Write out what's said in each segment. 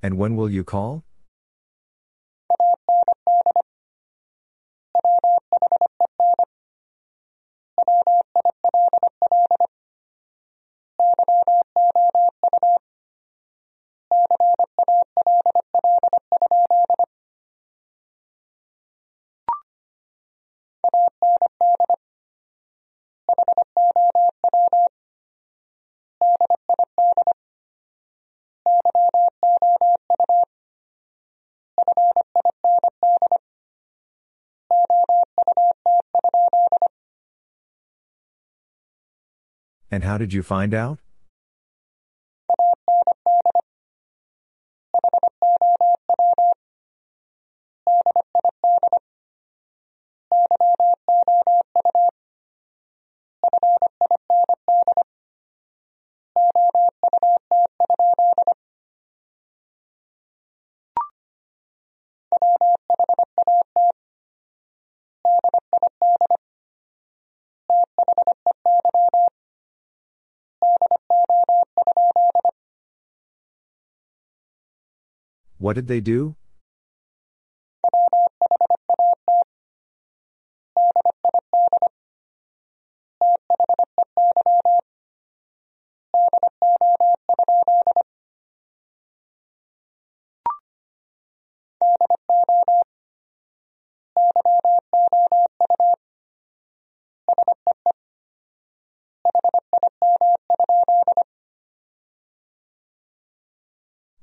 And when will you call? And how did you find out? What did they do?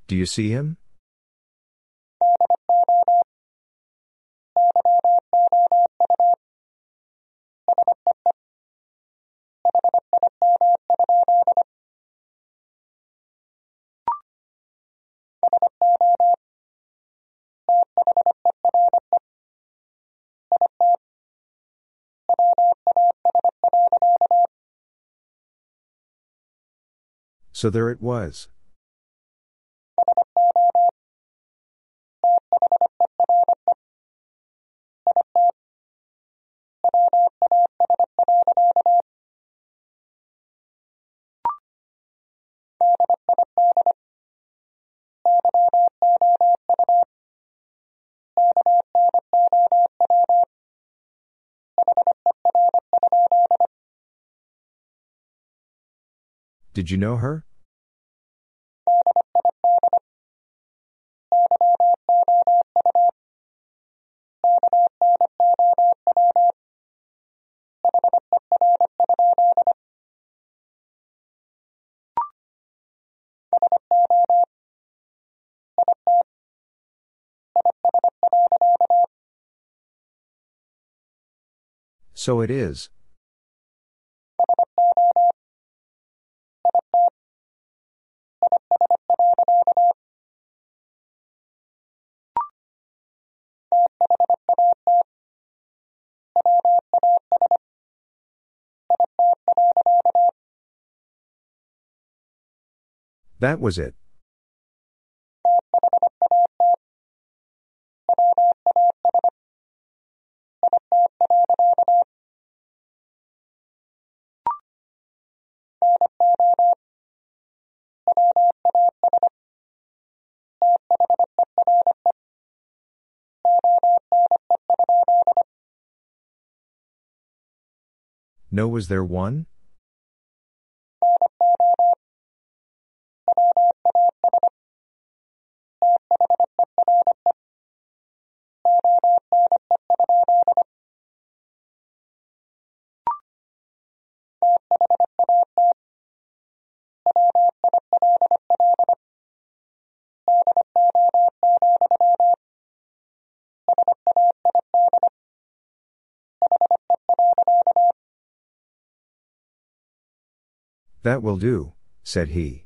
Do you see him? So there it was. Did you know her? So it is. That was it. No, was there one? That will do, said he.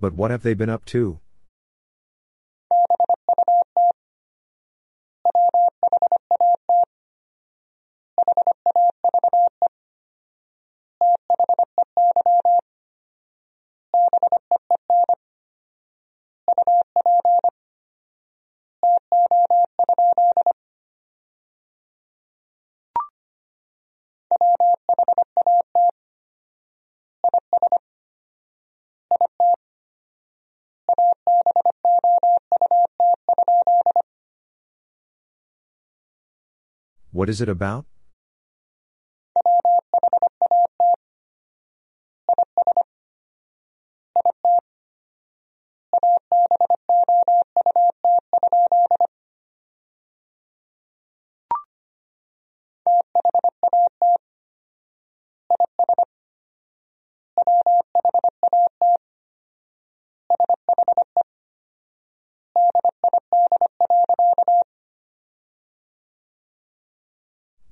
But what have they been up to? What is it about?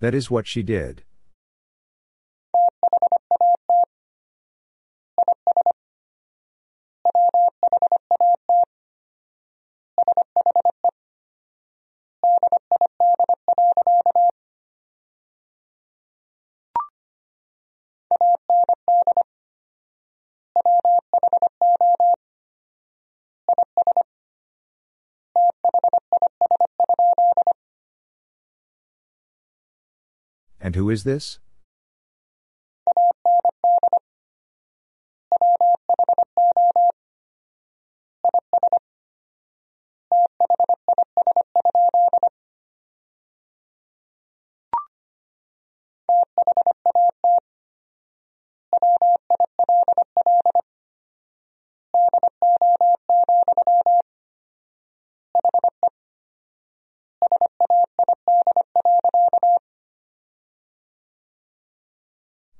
That is what she did. Who is this?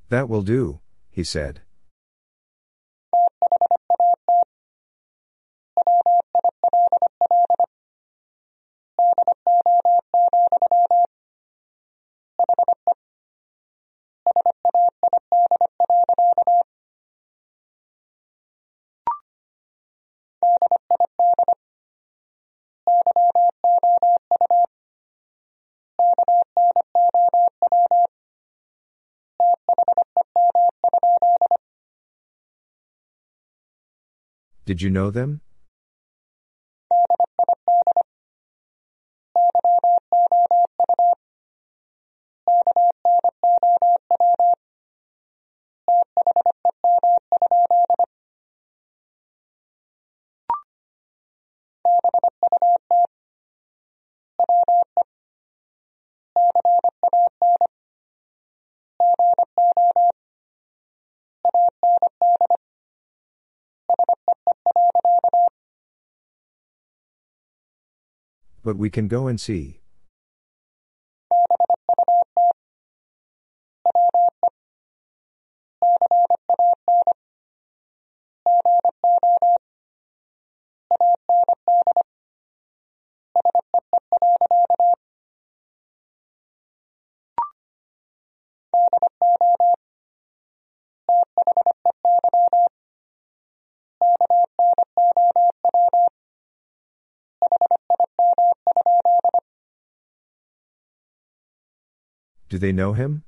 That will do, he said. Did you know them? But we can go and see. Do they know him?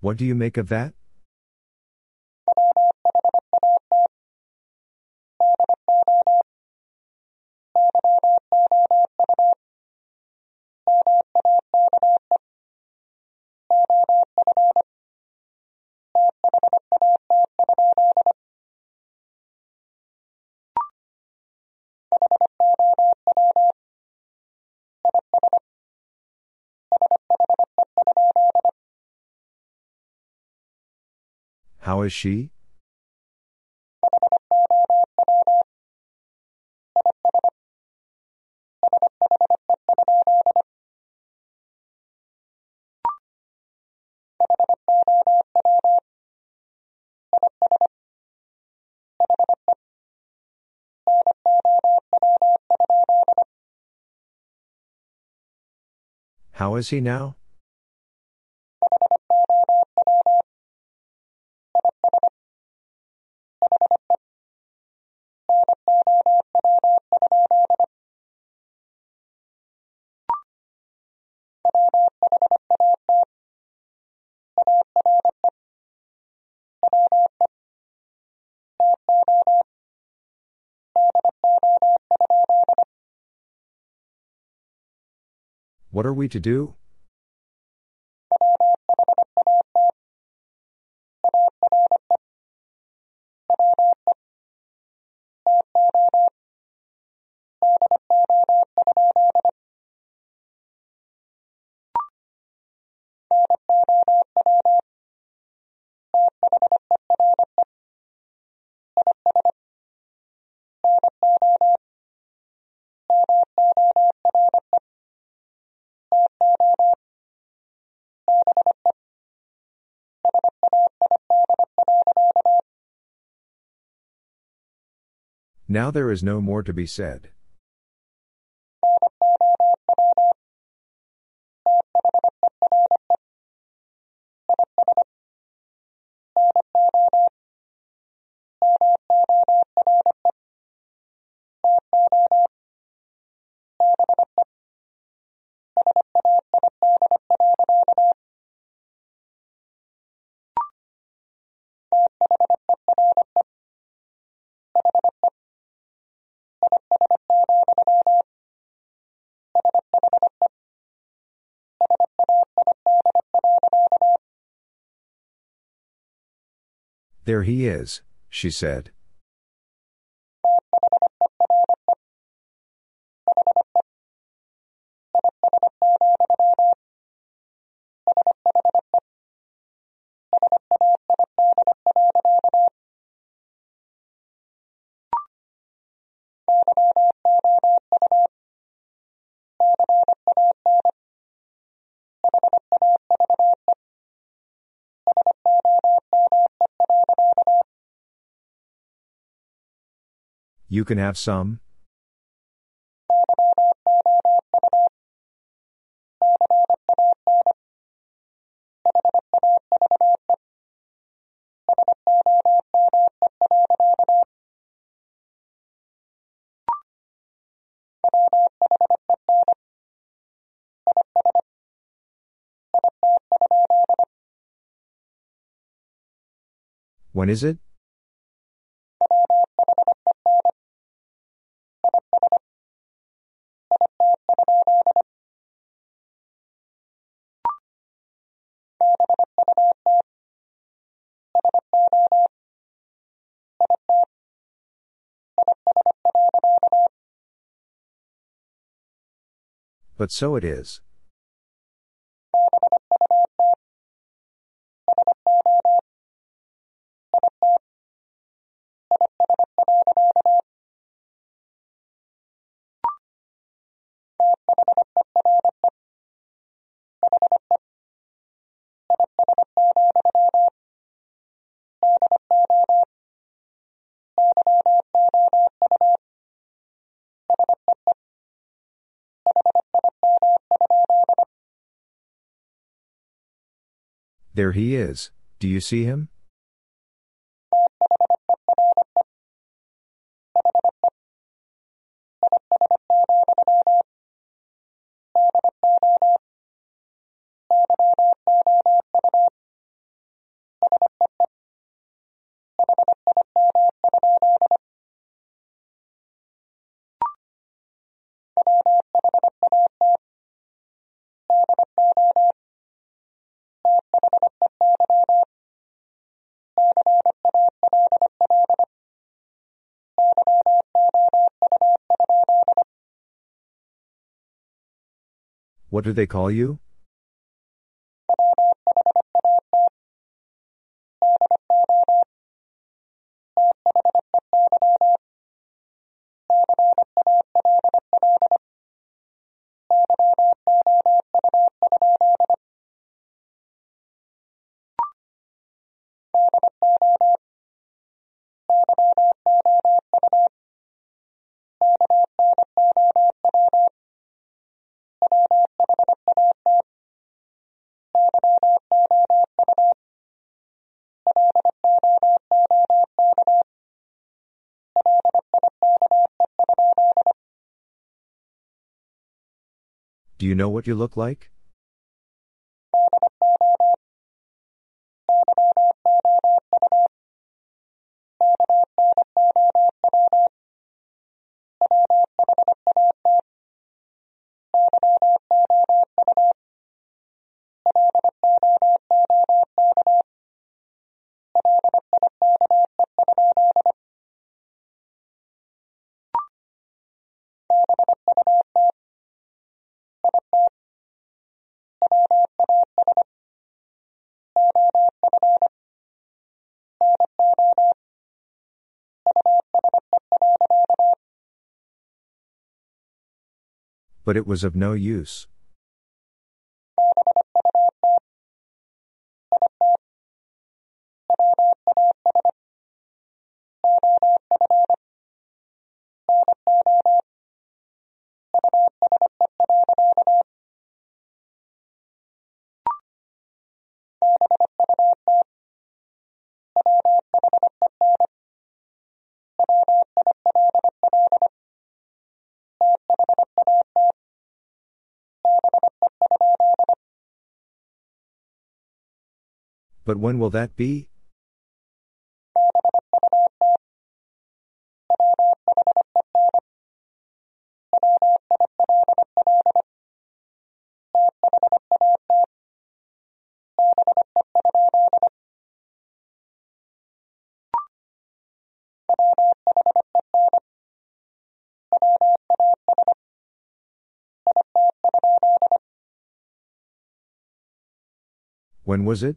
What do you make of that? How is she? How is he now? What are we to do? Now there is no more to be said. There he is, she said. You can have some? When is it? But so it is. There he is, do you see him? What do they call you? Do you know what you look like? But it was of no use. But when will that be? When was it?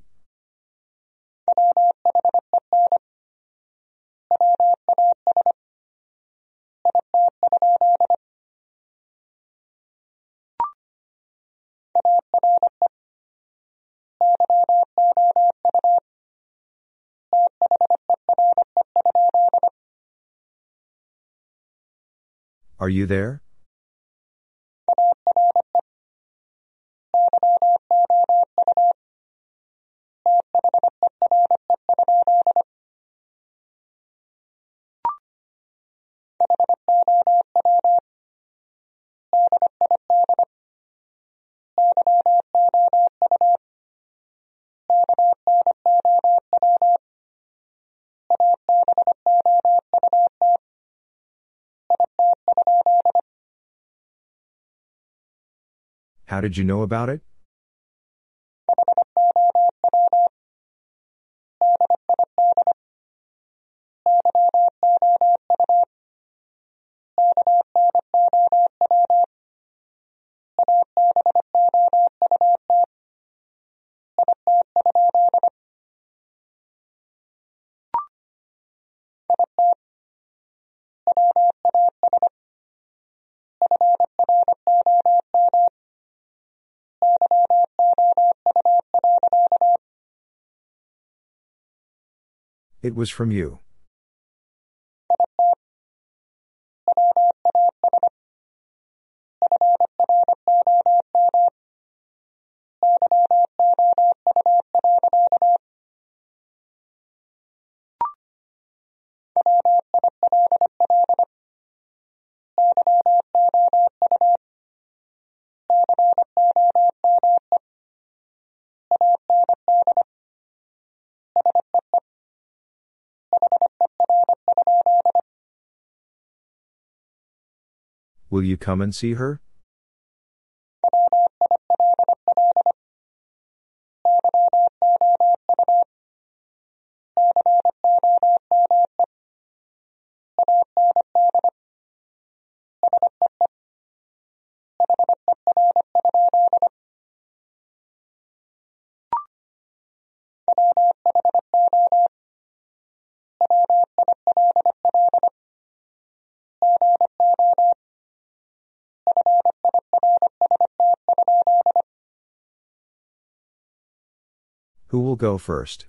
Are you there? How did you know about it? It was from you. Will you come and see her? Who will go first?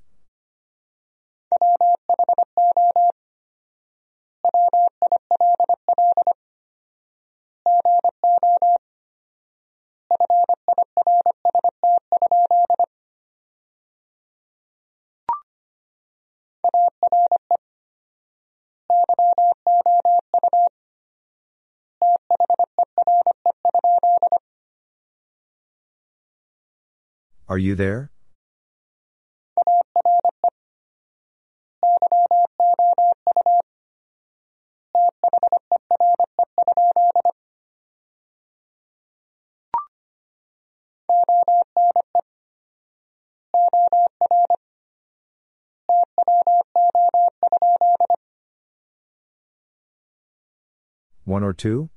Are you there? One or two?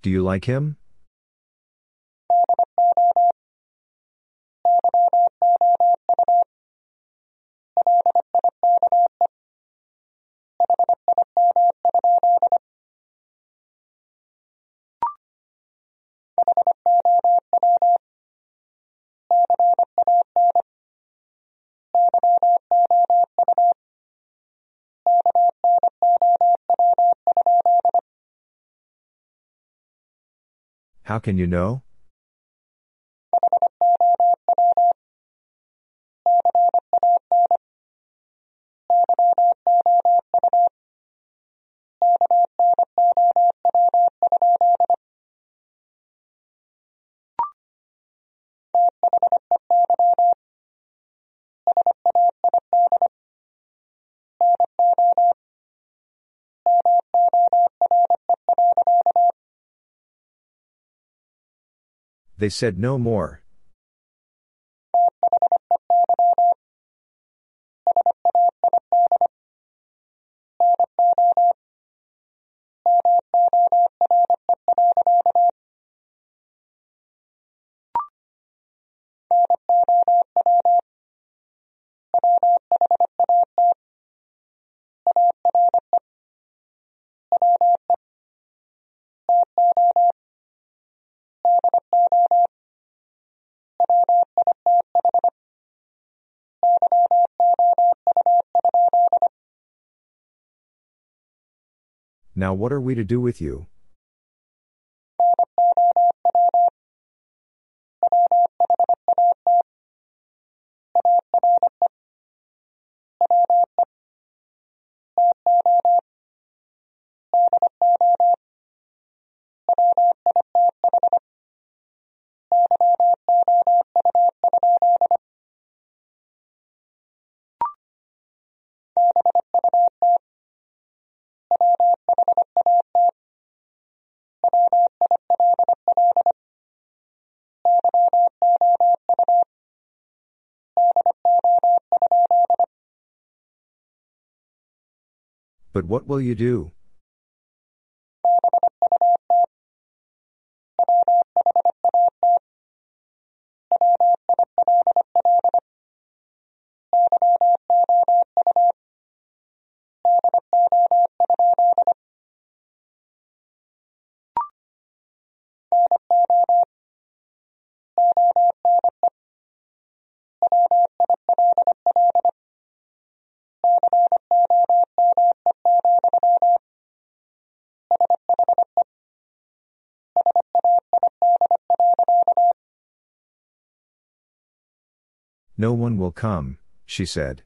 Do you like him? How can you know? They said no more. Now what are we to do with you? But what will you do? No one will come, she said.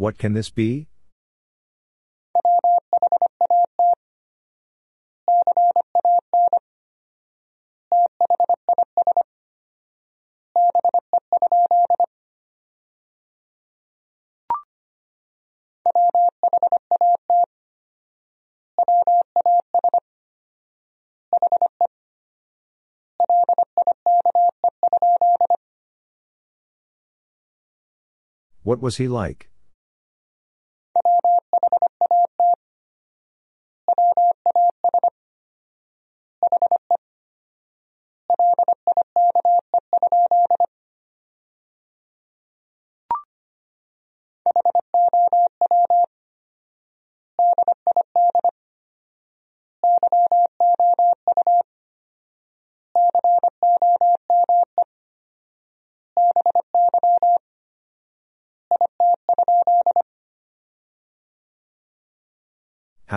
What can this be? What was he like?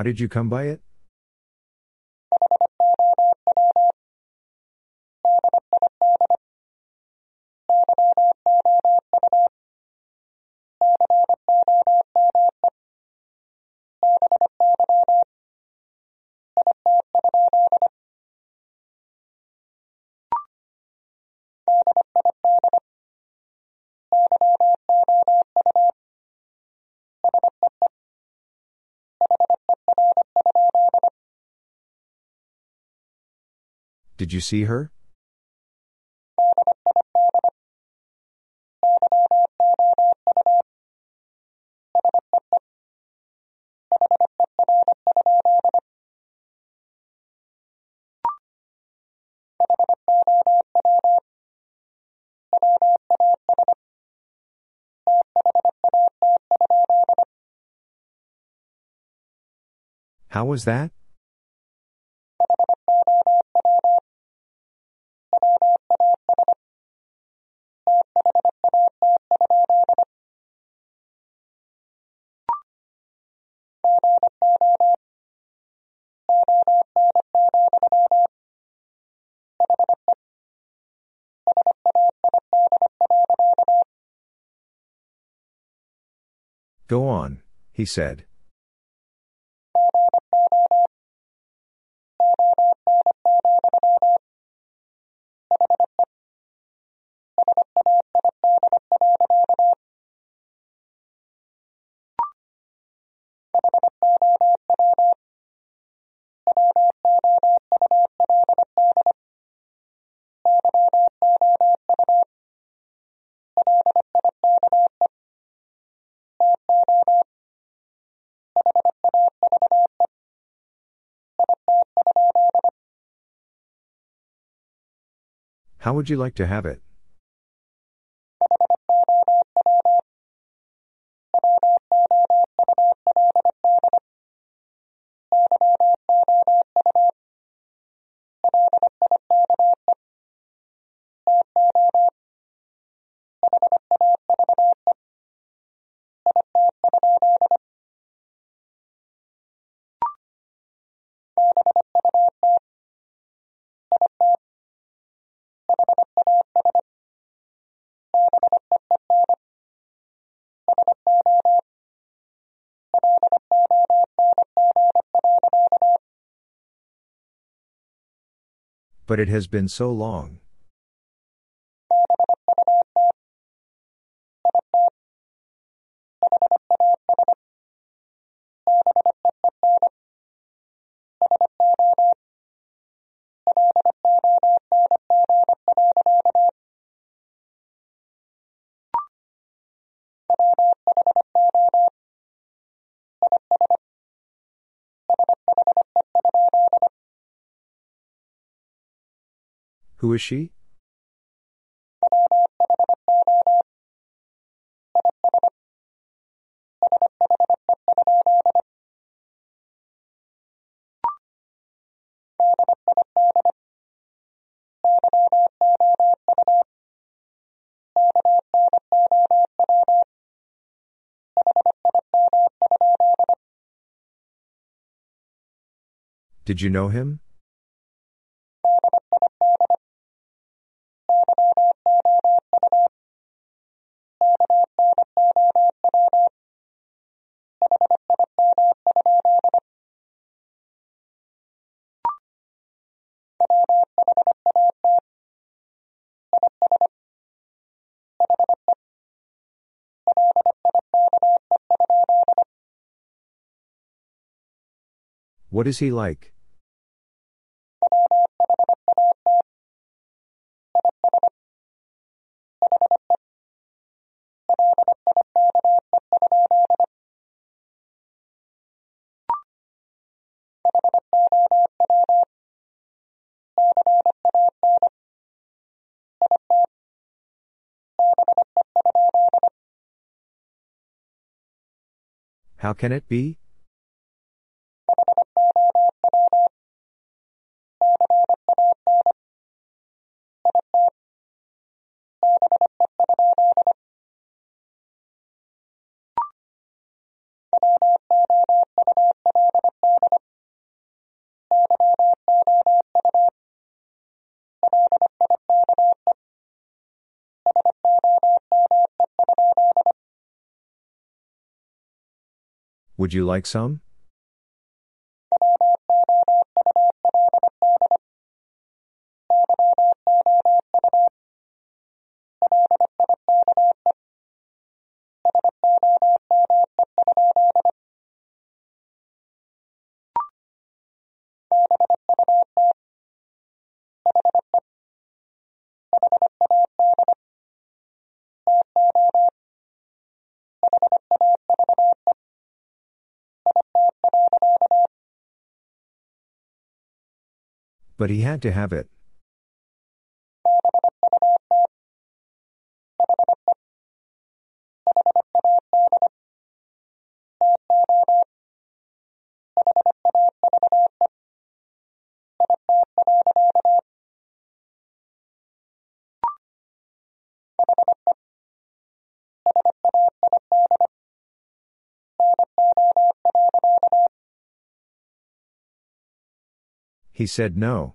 Did you come by it? Did you see her? How was that? Go on, he said. How would you like to have it? But it has been so long. Who is she? Did you know him? What is he like? How can it be? Would you like some? But he had to have it. He said no.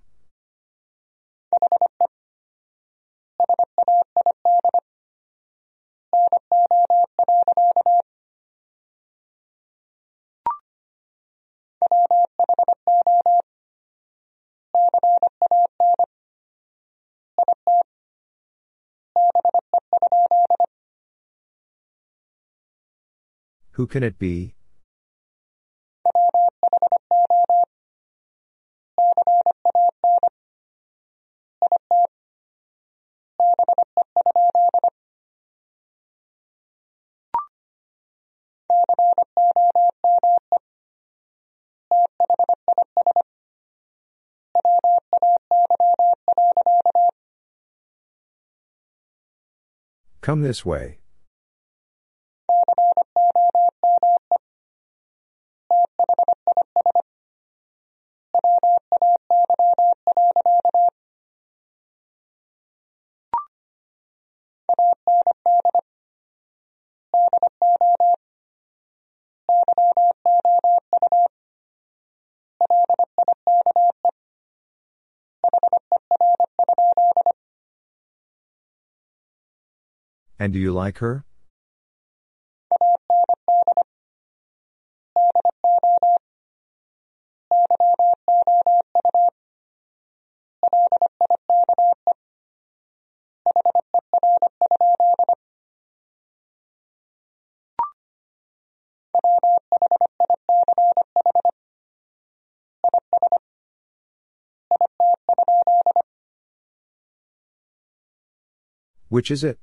Who can it be? Come this way. And do you like her? Which is it?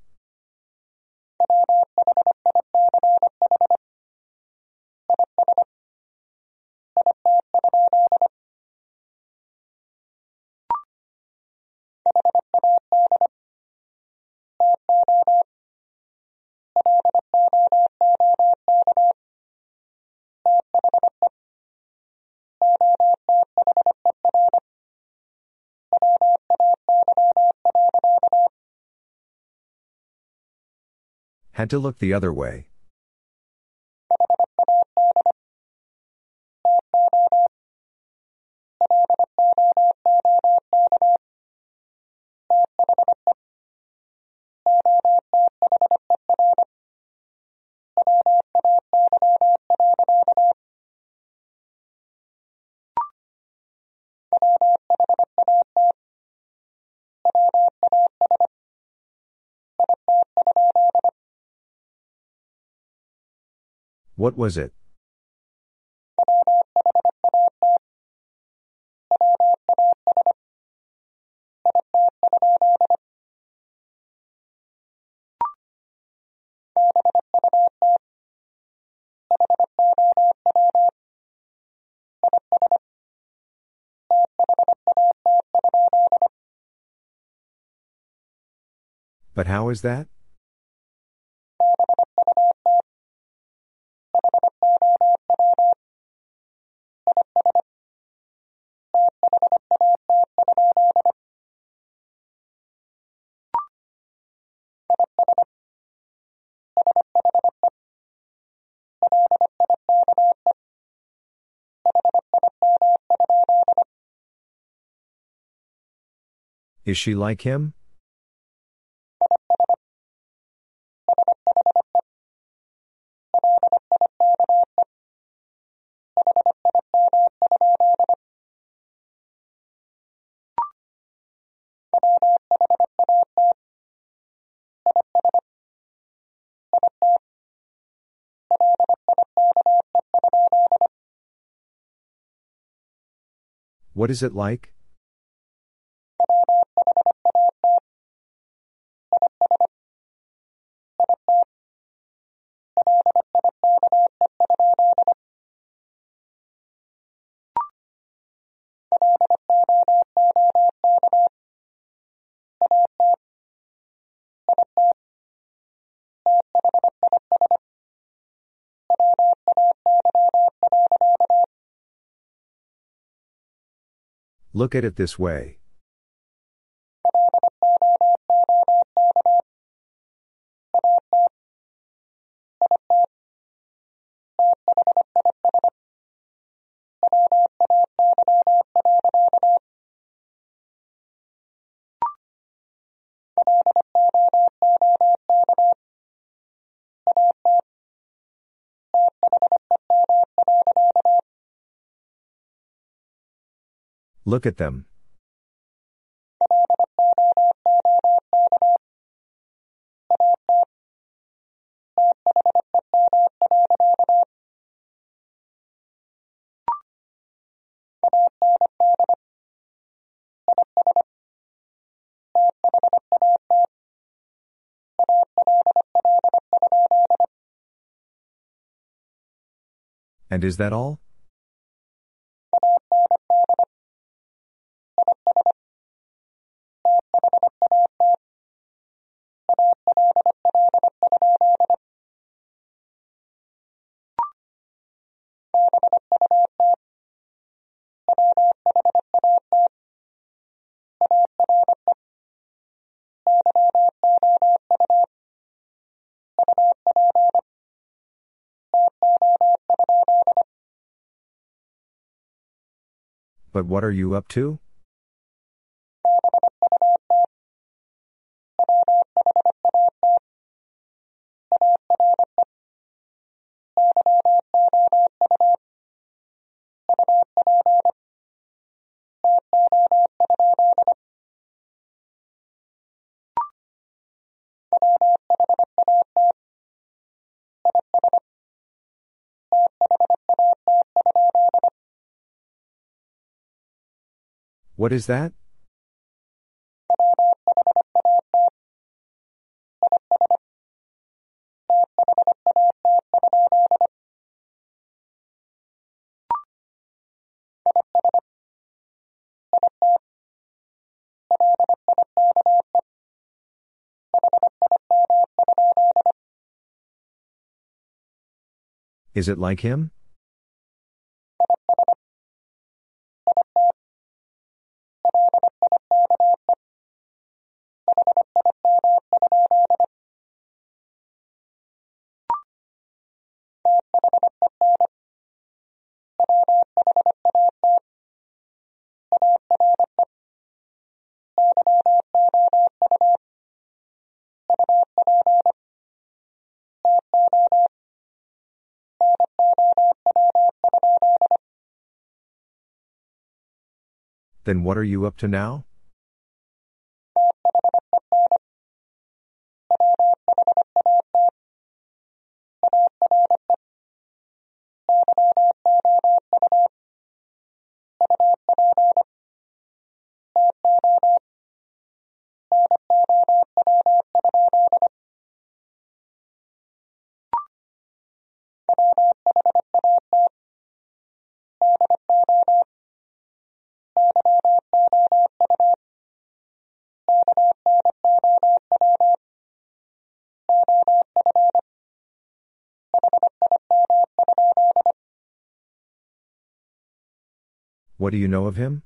Had to look the other way. What was it? But how is that? Is she like him? What is it like? Look at it this way. Look at them. And is that all? What are you up to? What is that? Is it like him? Then what are you up to now? What do you know of him?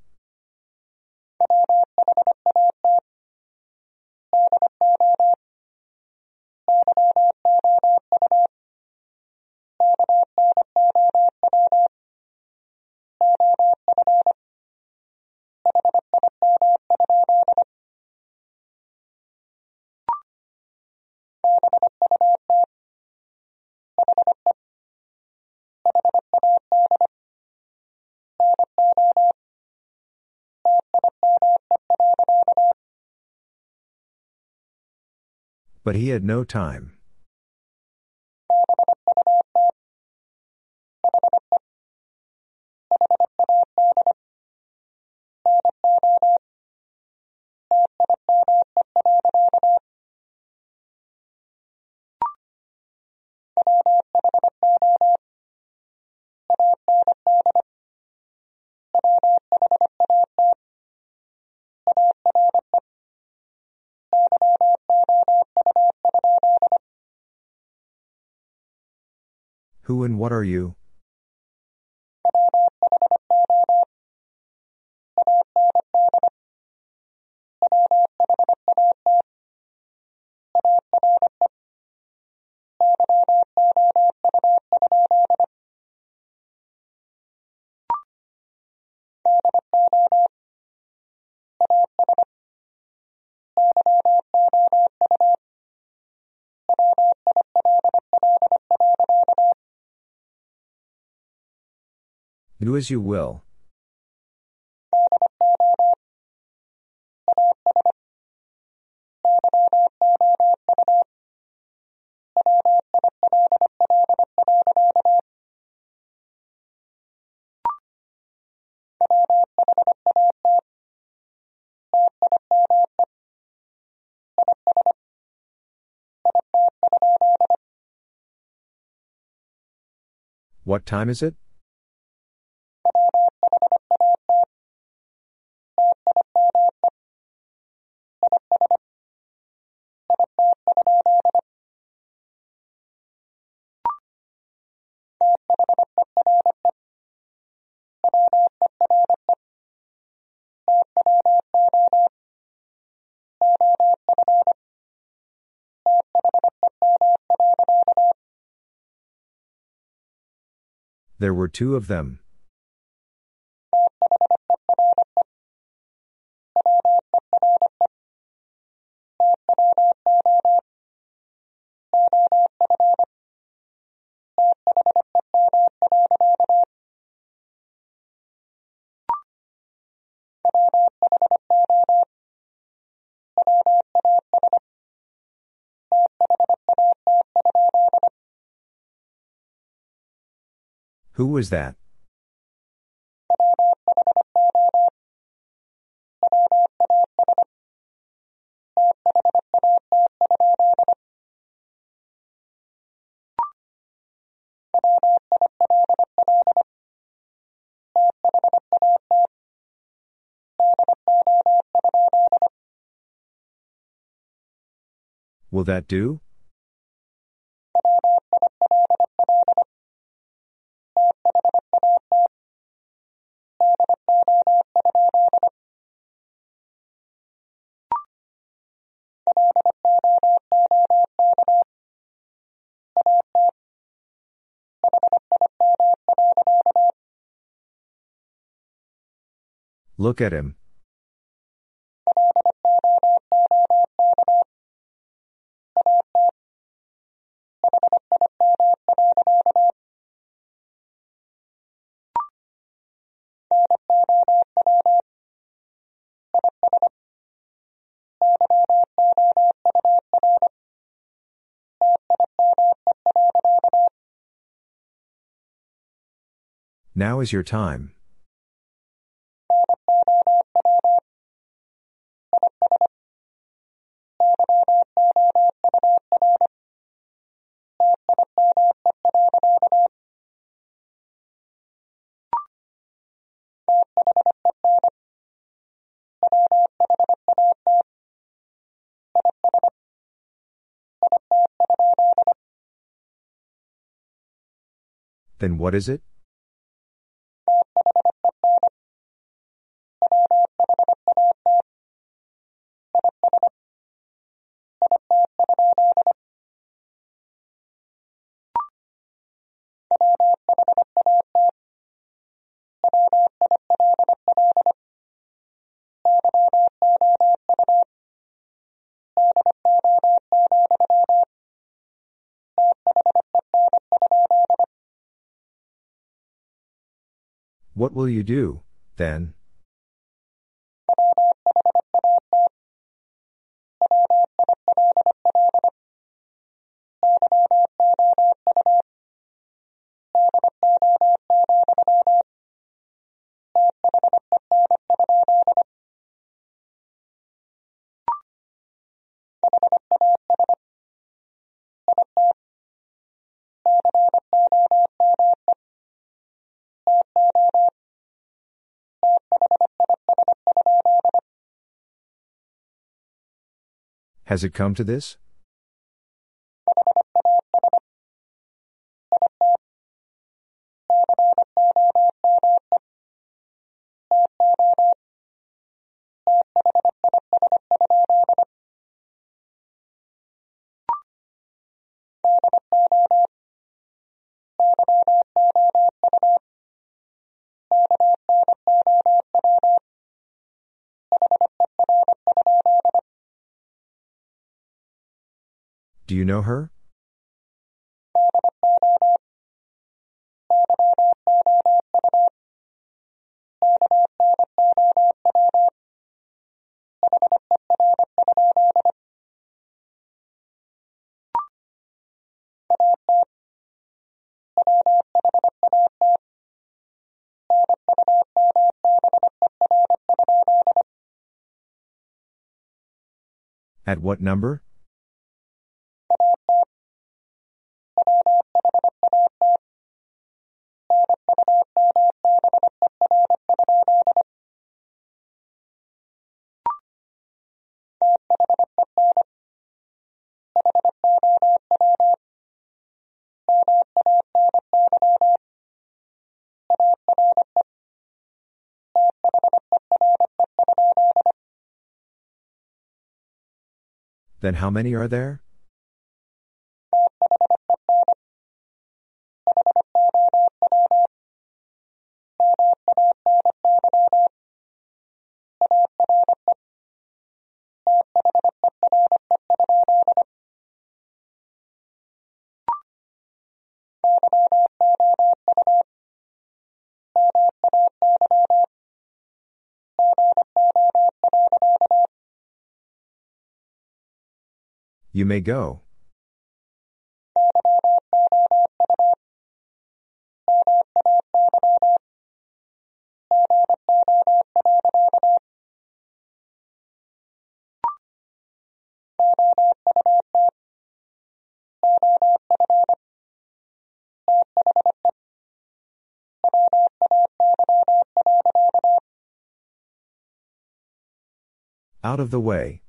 But he had no time. Who and what are you? Do as you will. What time is it? There were two of them. Who was that? Will that do? Look at him. Now is your time. Then what is it? What will you do, then? Has it come to this? Do you know her? At what number? Then how many are there? You may go. Out of the way.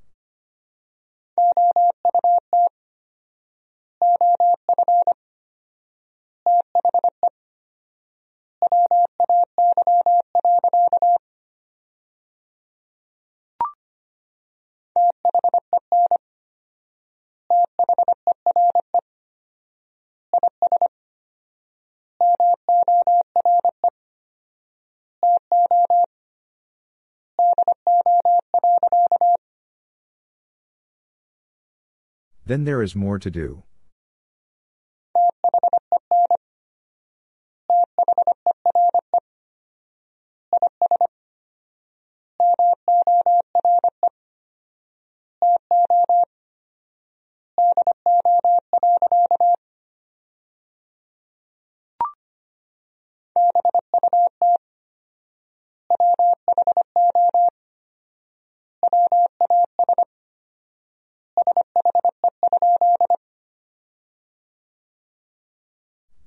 Then there is more to do.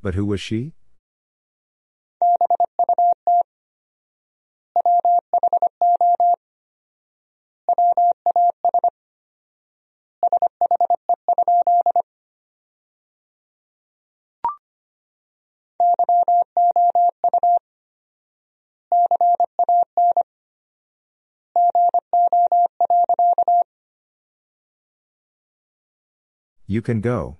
But who was she? You can go.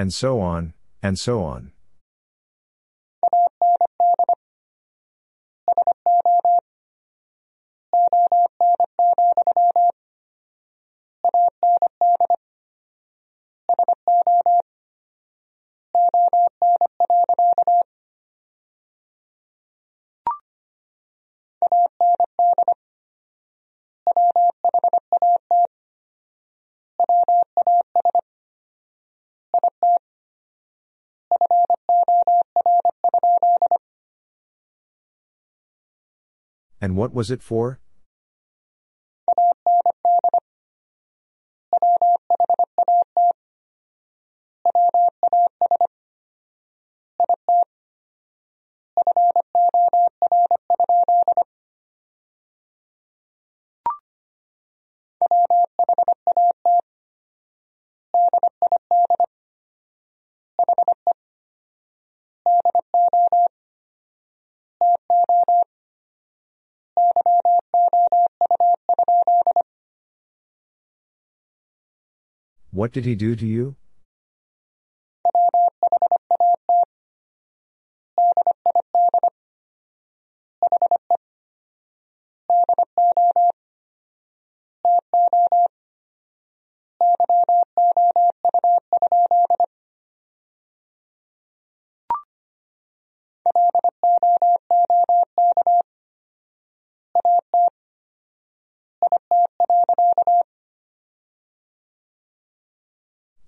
And so on, and so on. And what was it for? What did he do to you?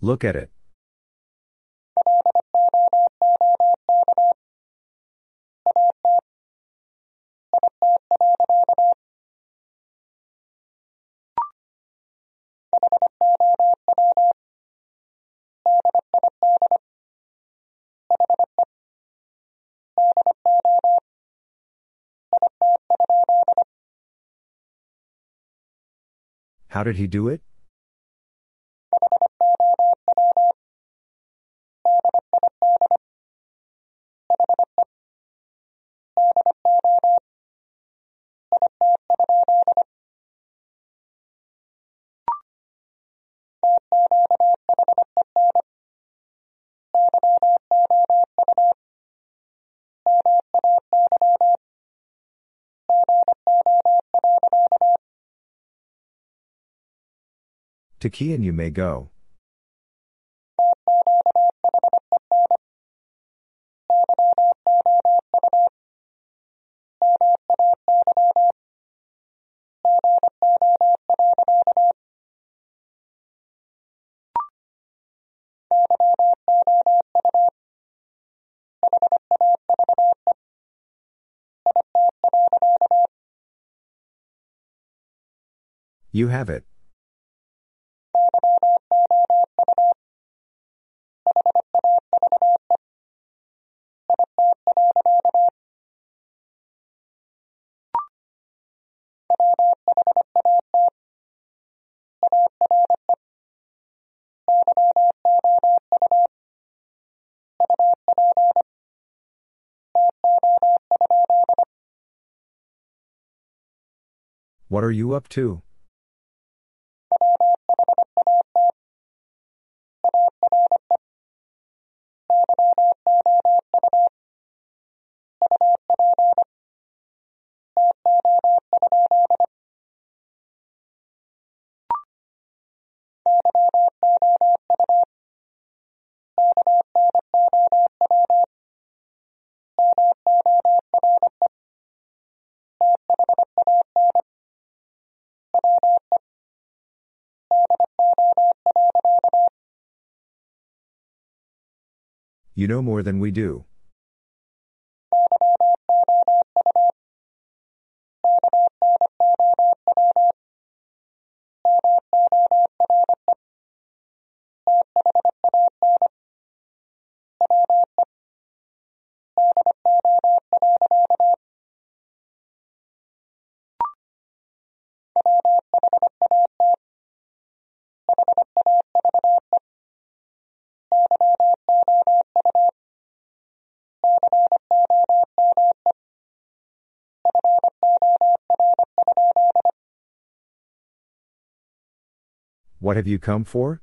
Look at it. How did he do it? To key and you may go. You have it. What are you up to? You know more than we do. What have you come for?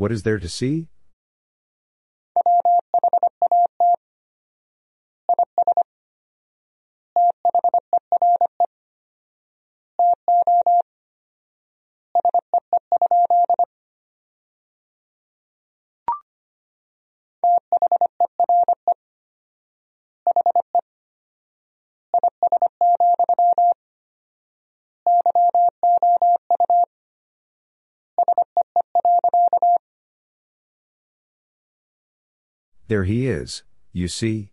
What is there to see? There he is, you see.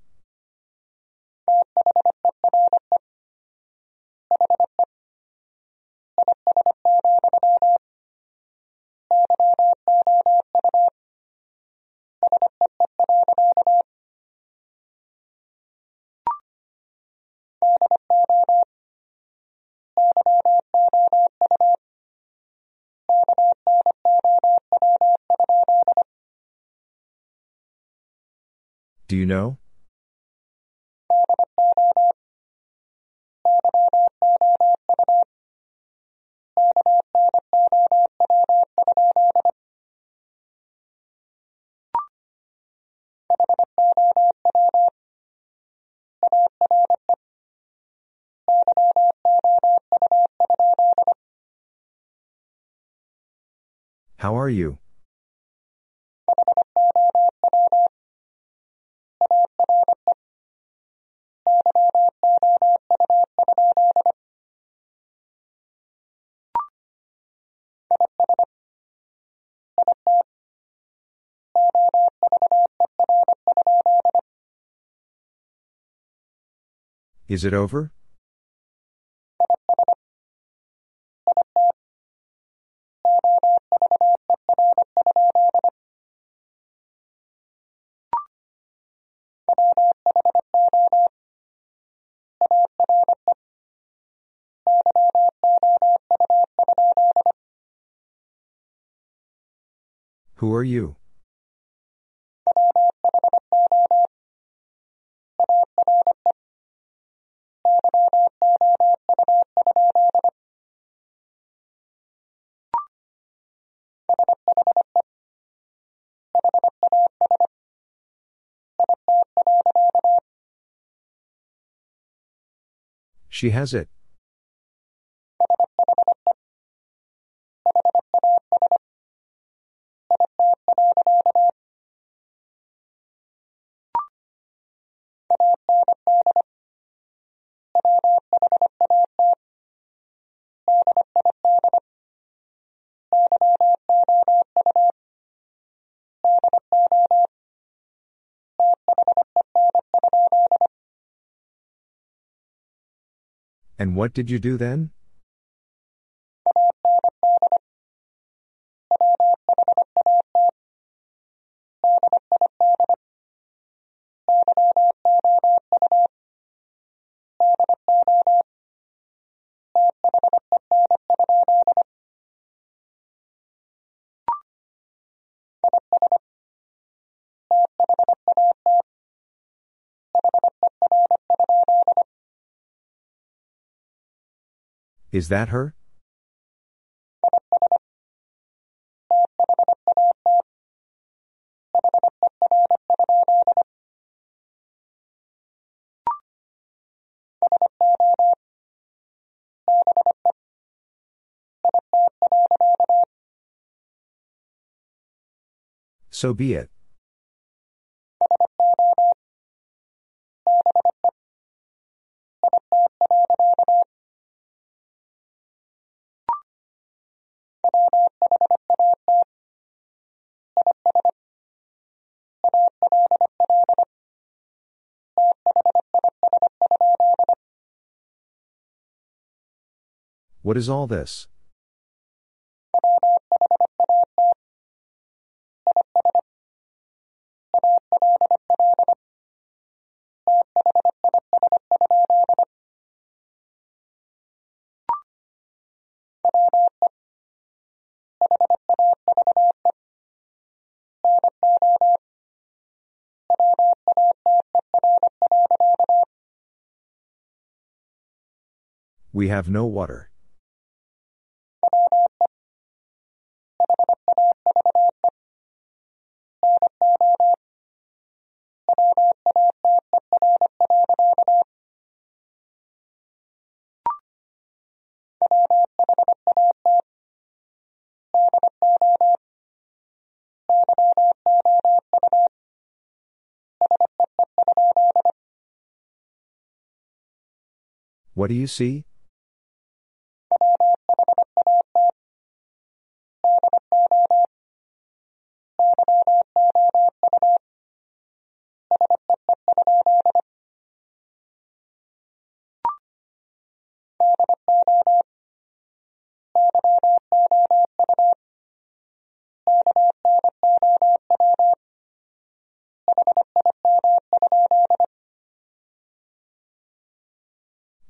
Do you know? How are you? Is it over? Who are you? She has it. And what did you do then? Is that her? So be it. What is all this? We have no water. What do you see?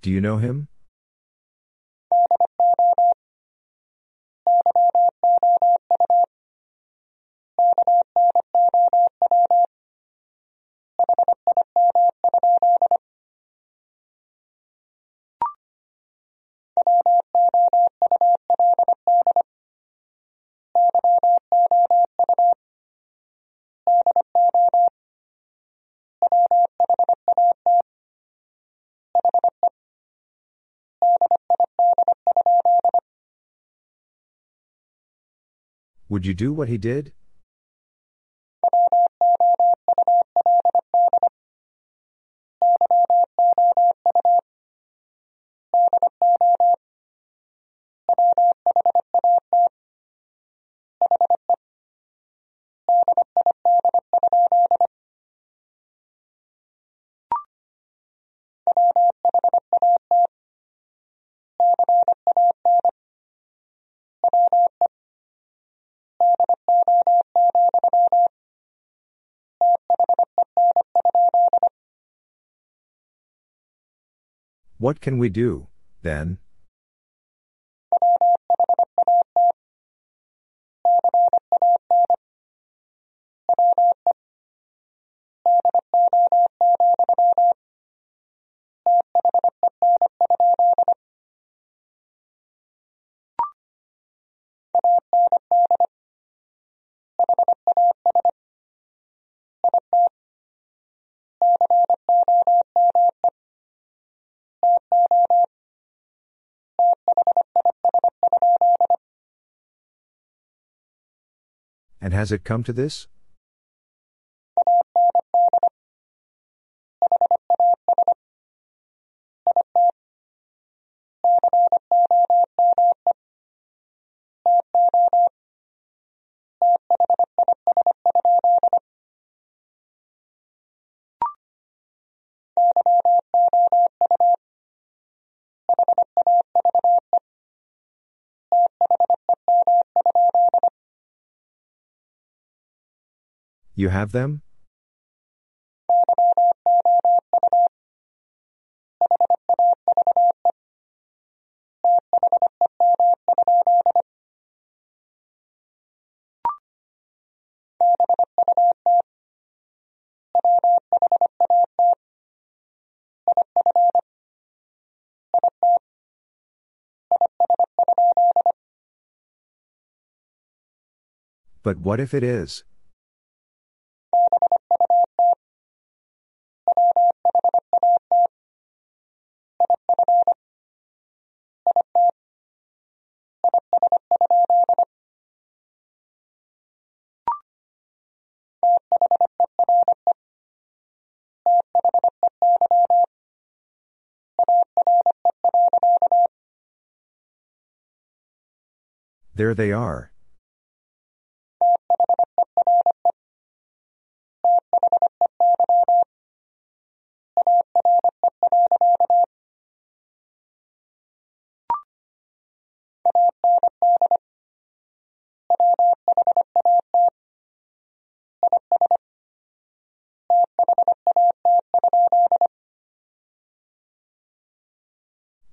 Do you know him? Would you do what he did? What can we do, then? And has it come to this? You have them? But what if it is? There they are.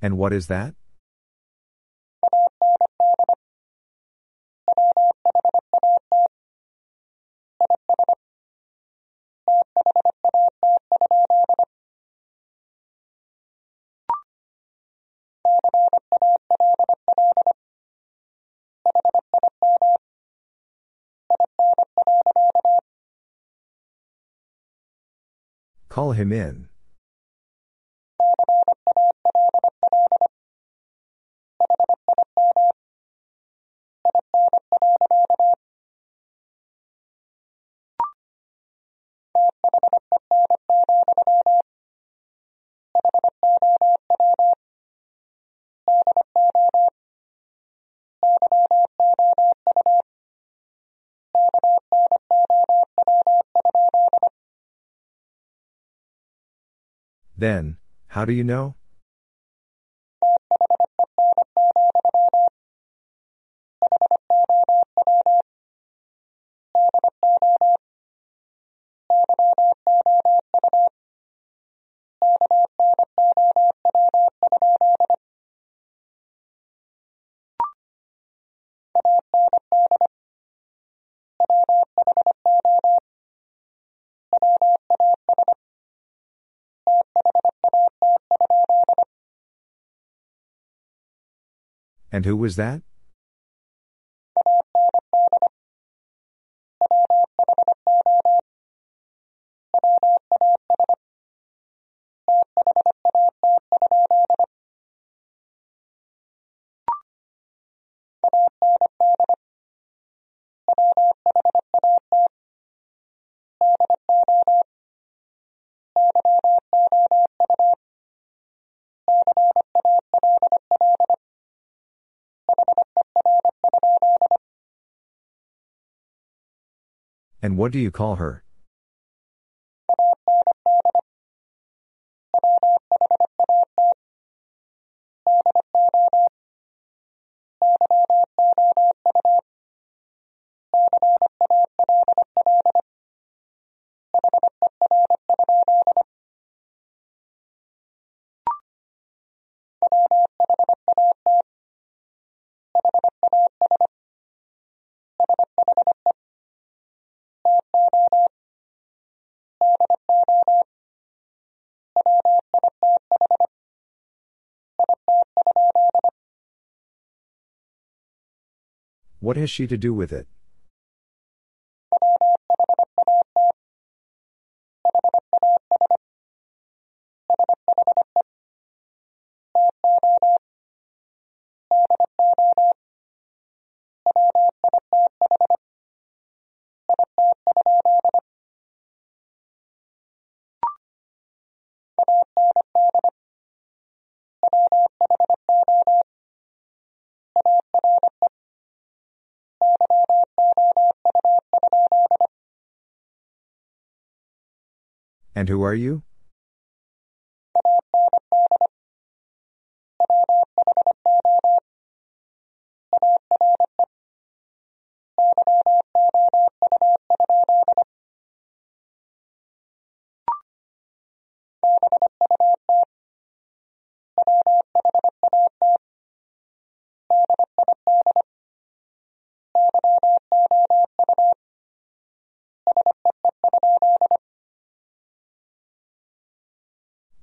And what is that? Him in. Then, how do you know? And who was that? And what do you call her? What has she to do with it? And who are you?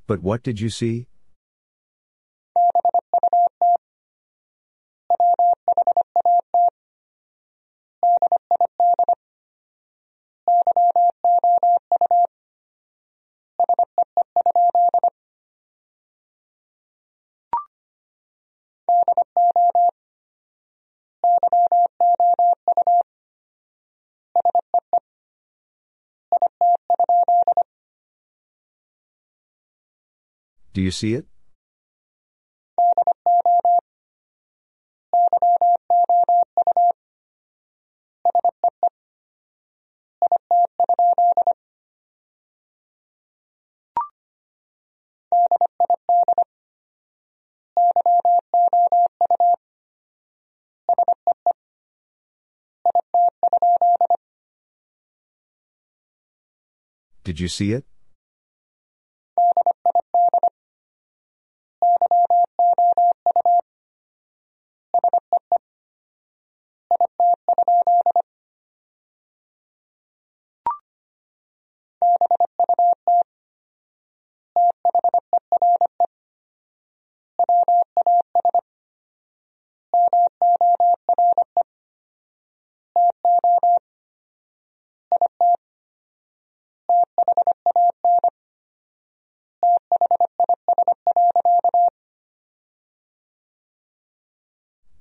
But what did you see? Do you see it? Did you see it?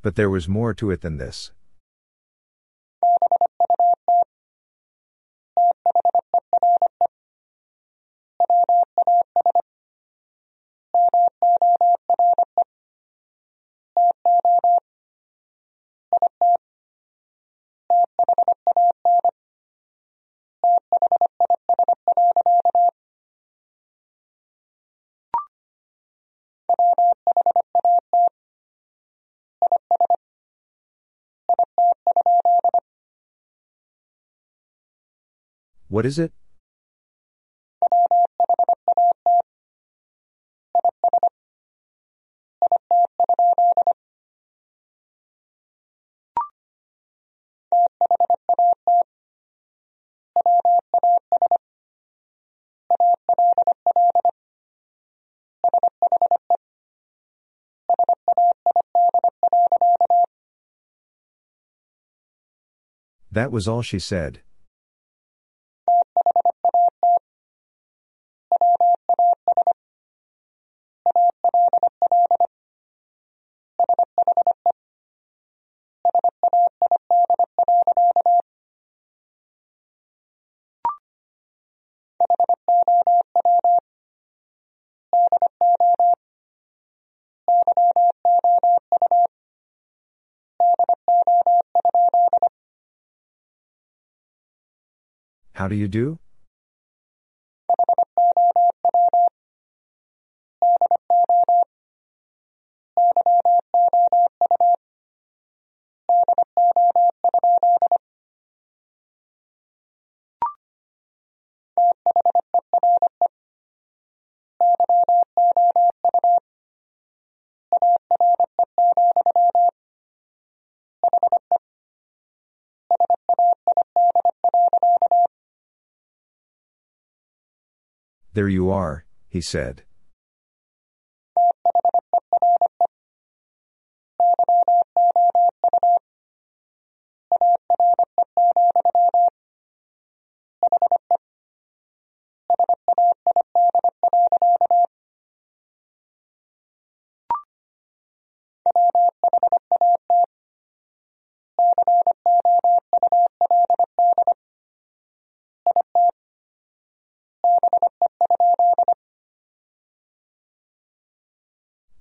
But there was more to it than this. What is it? That was all she said. How do you do? There you are, he said.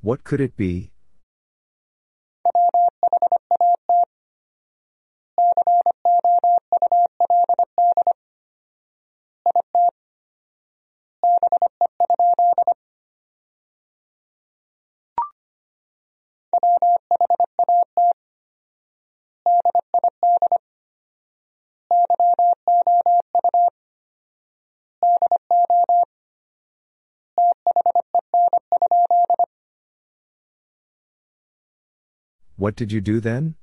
What could it be? What did you do then?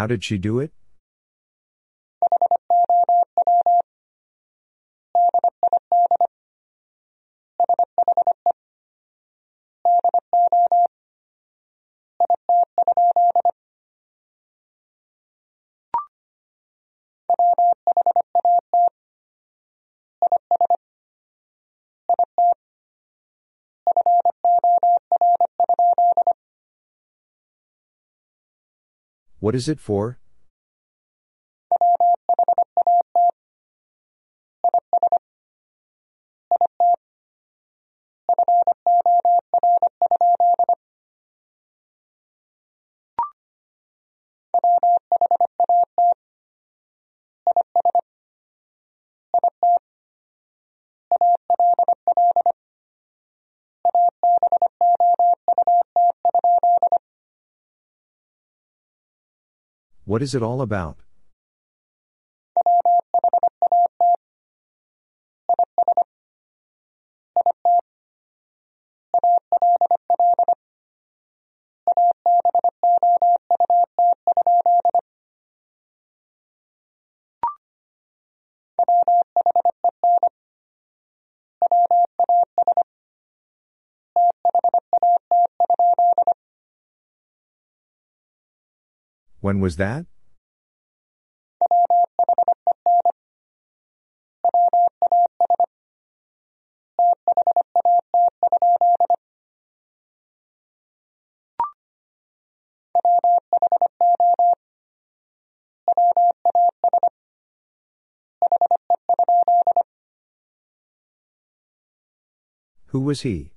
How did she do it? What is it for? What is it all about? When was that? Who was he?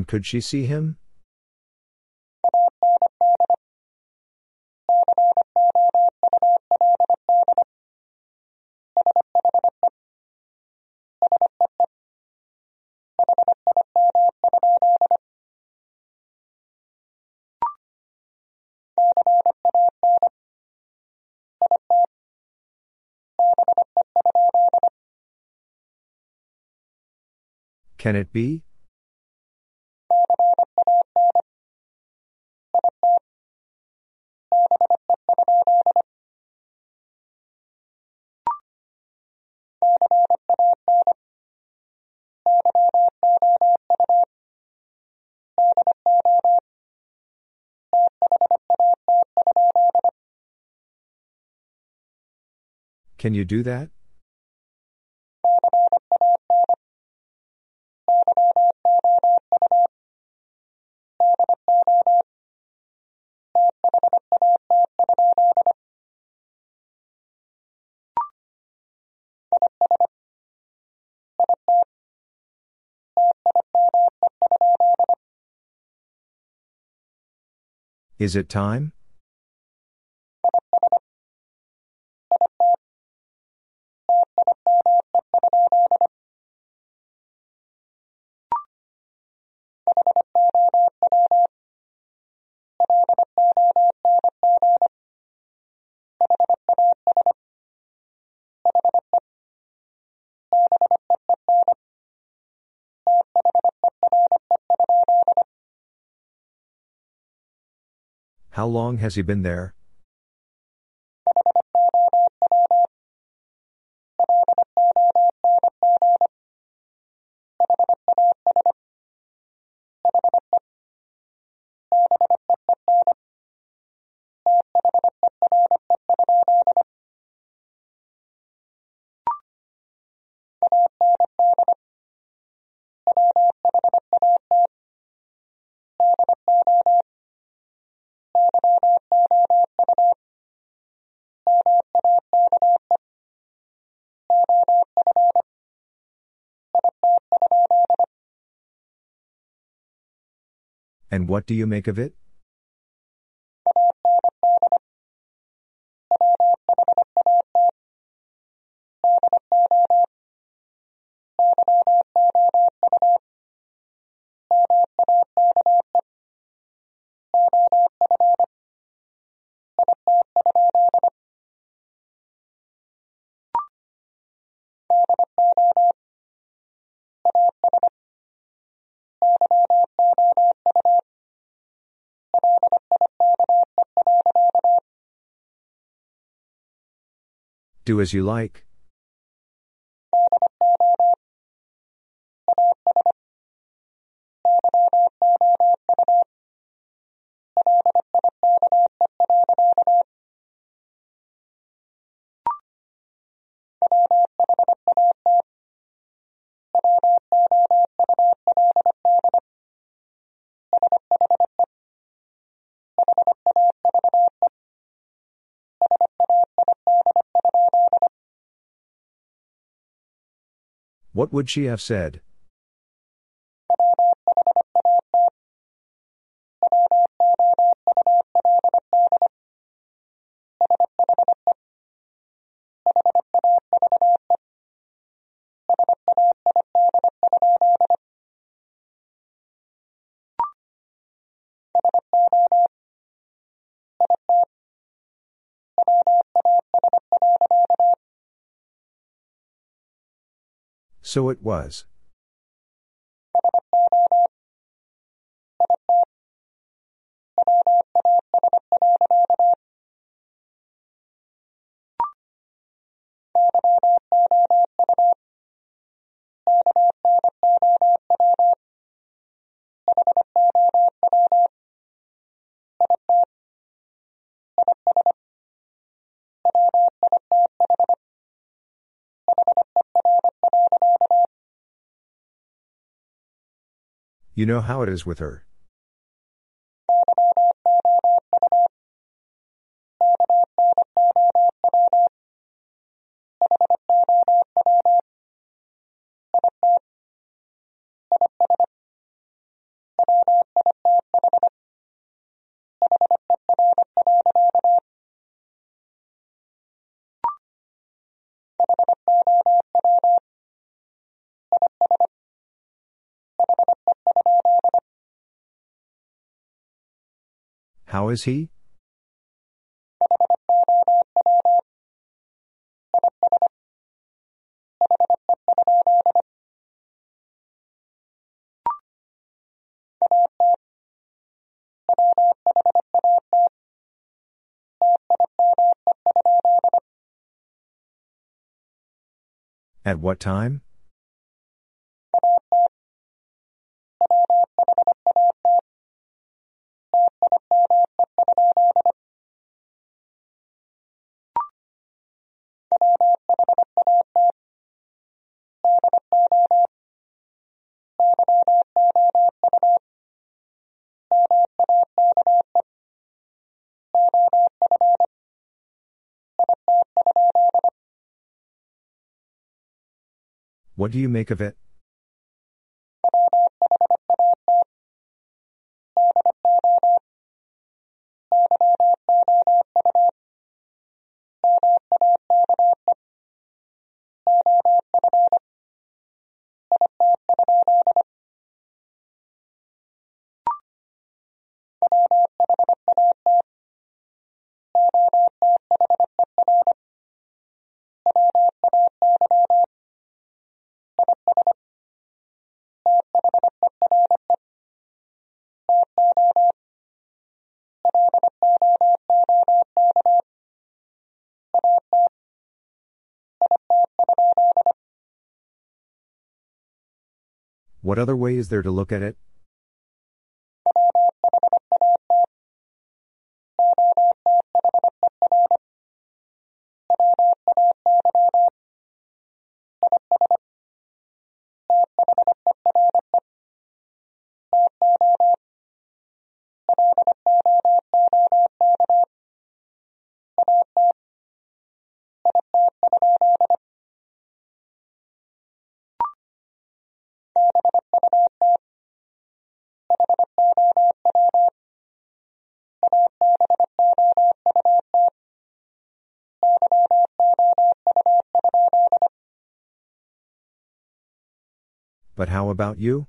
And could she see him? Can it be? Can you do that? Is it time? How long has he been there? And what do you make of it? Do as you like. What would she have said? So it was. You know how it is with her. How is he? At what time? What do you make of it? What other way is there to look at it? But how about you?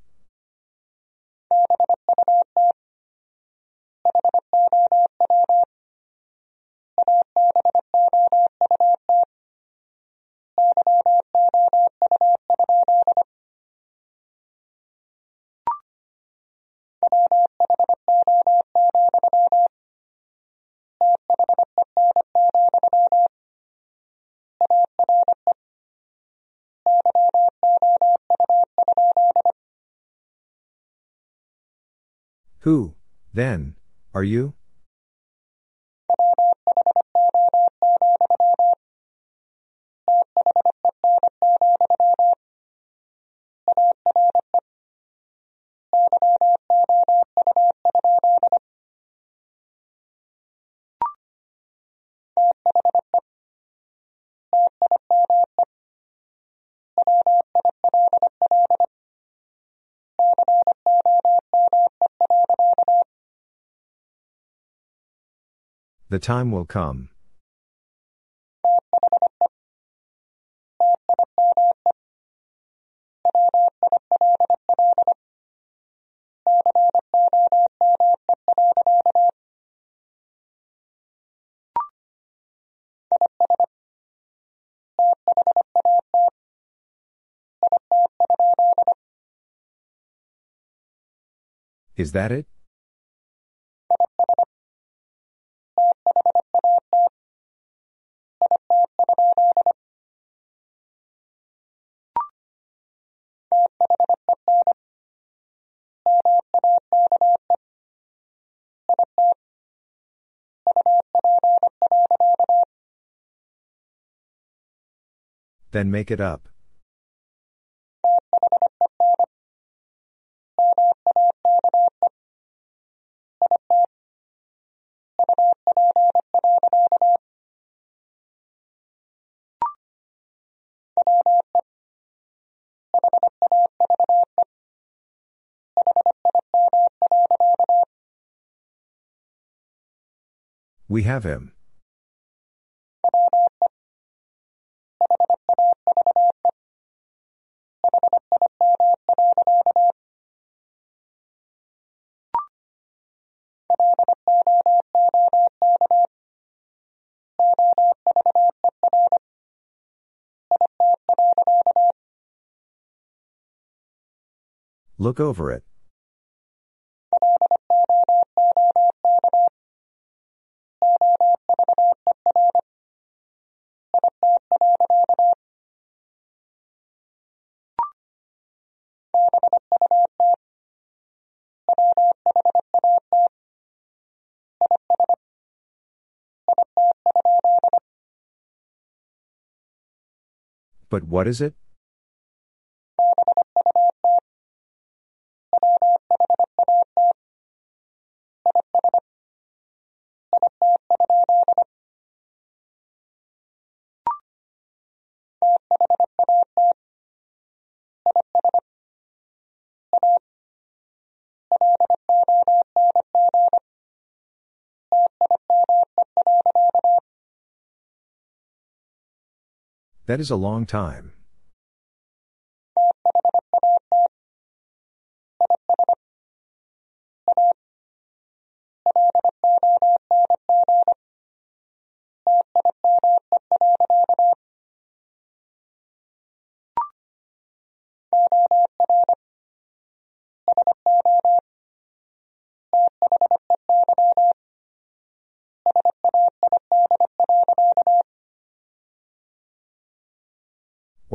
Then, are you? The time will come. Is that it? Then make it up. We have him. Look over it. But what is it? That is a long time.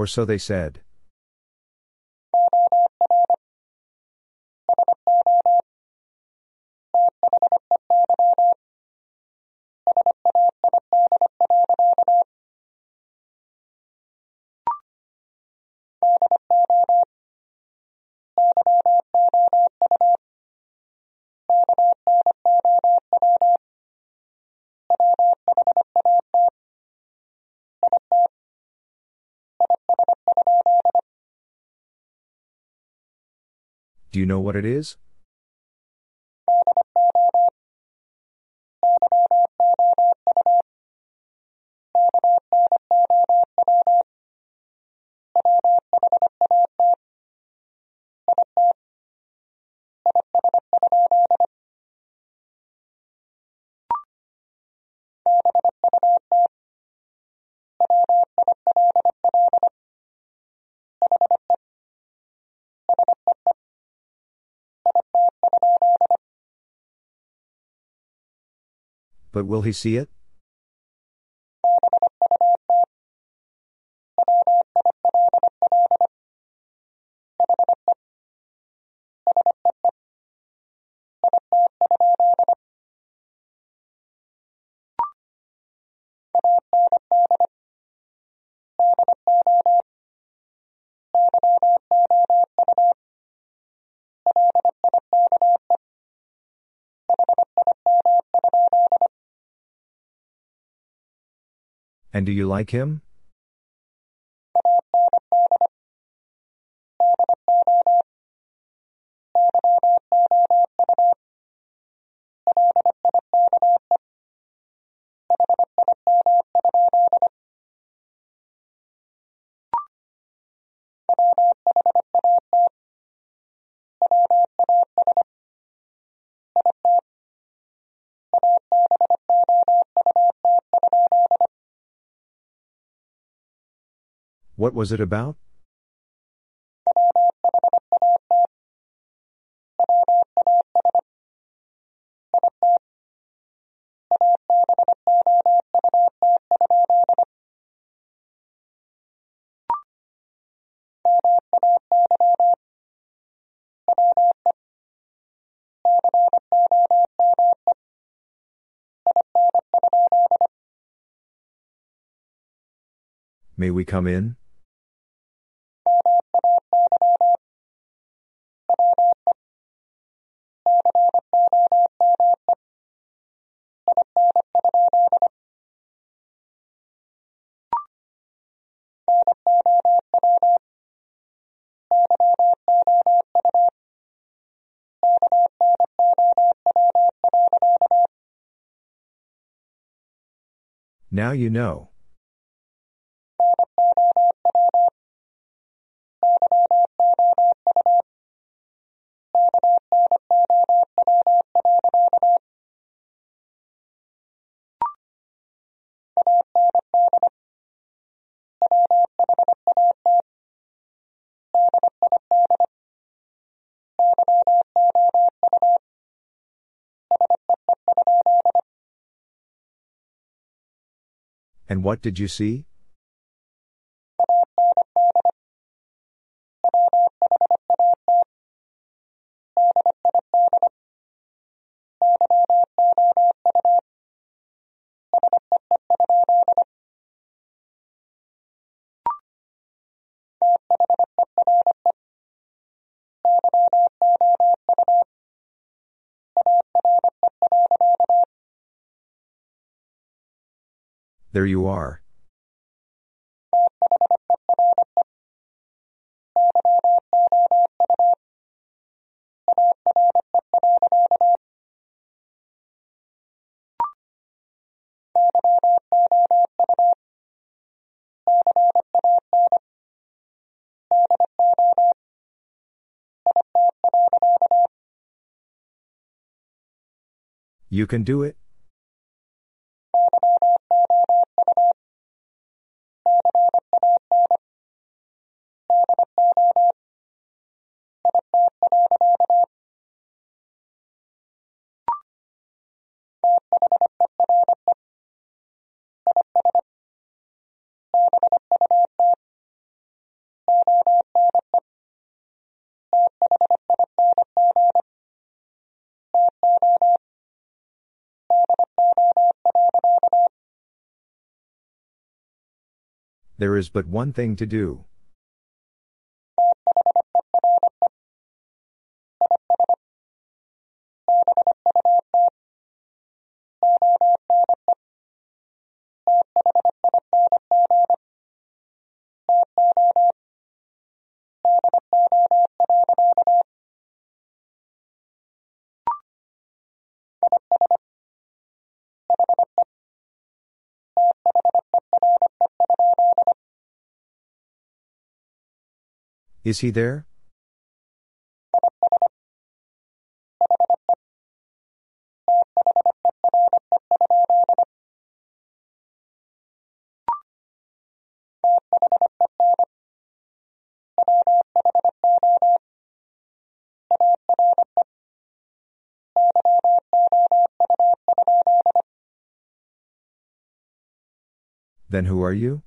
Or so they said. Do you know what it is? But will he see it? And do you like him? What was it about? May we come in? Now you know. And what did you see? There you are. You can do it? There is but one thing to do. Is he there? Then who are you?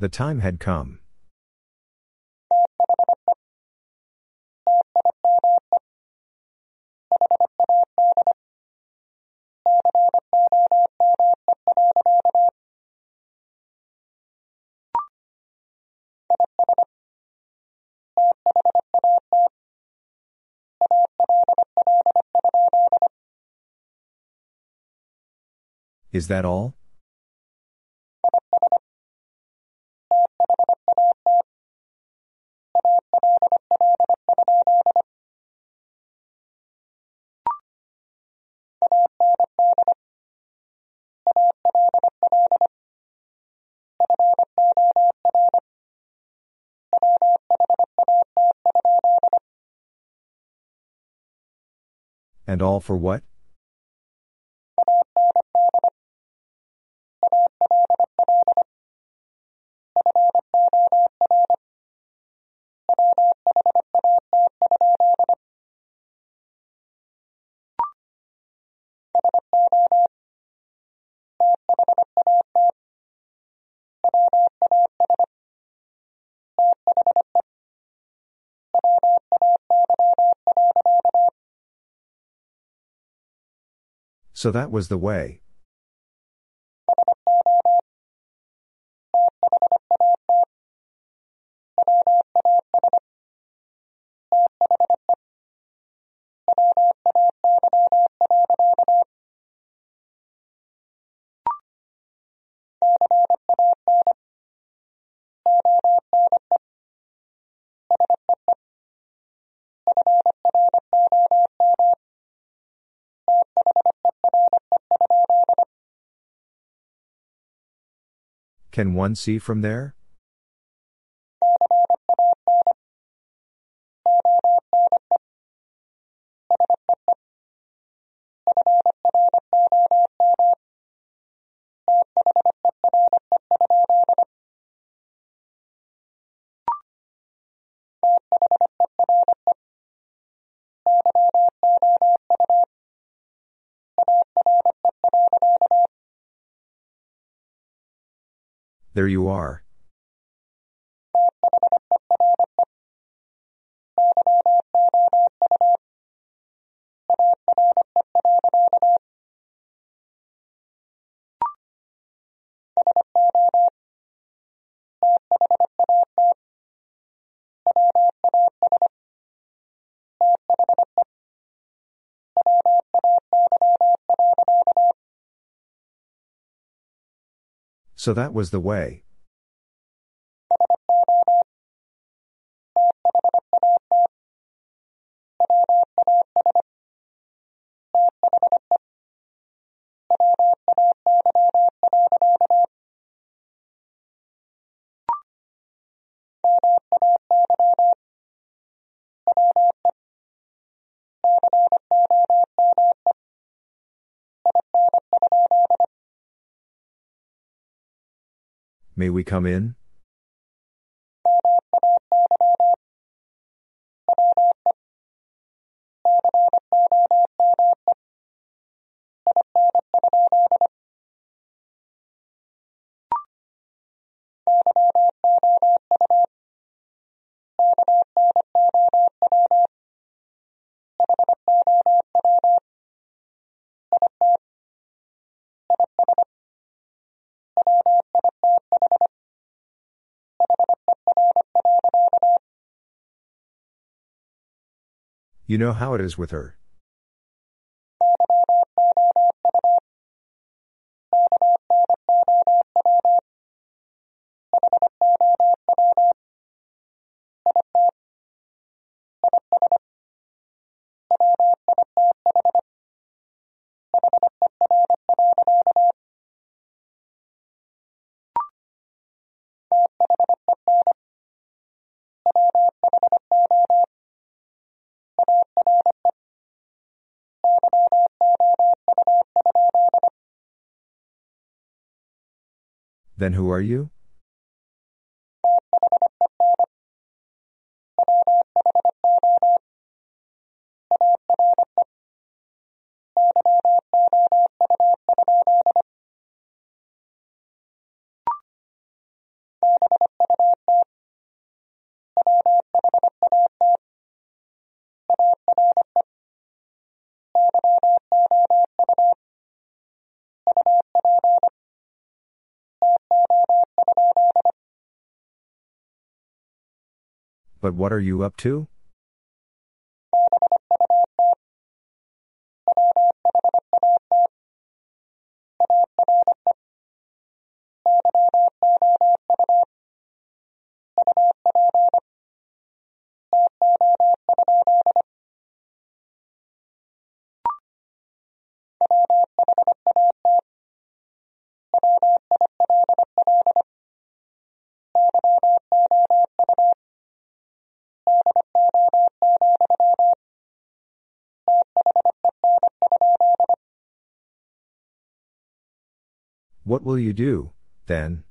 The time had come. Is that all? And all for what? So that was the way. Can one see from there? There you are. So that was the way. May we come in? You know how it is with her. Then who are you? But what are you up to? What will you do, then?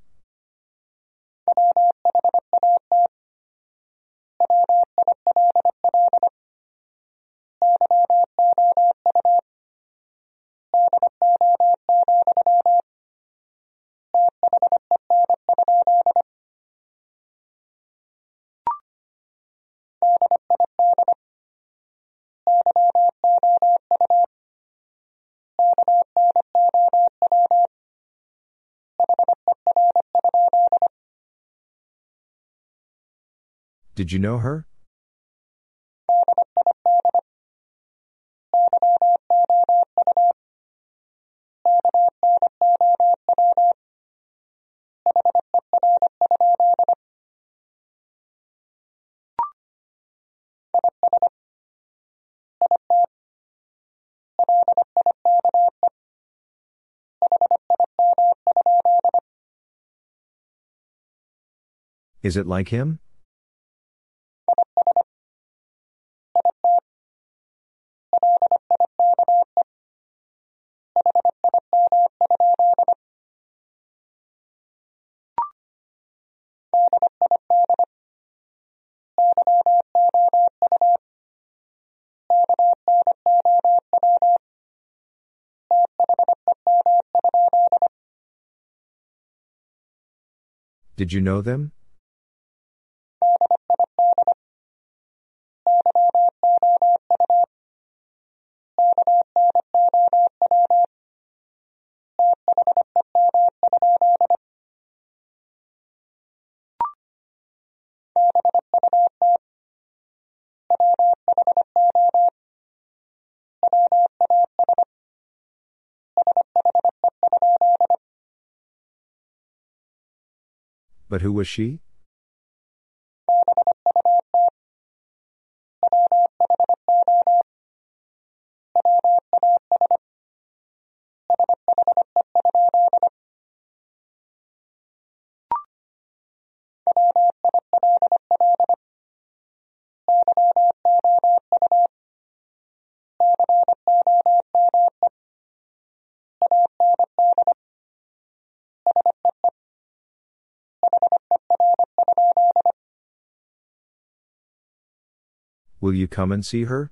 Did you know her? Is it like him? Did you know them? But who was she? Will you come and see her?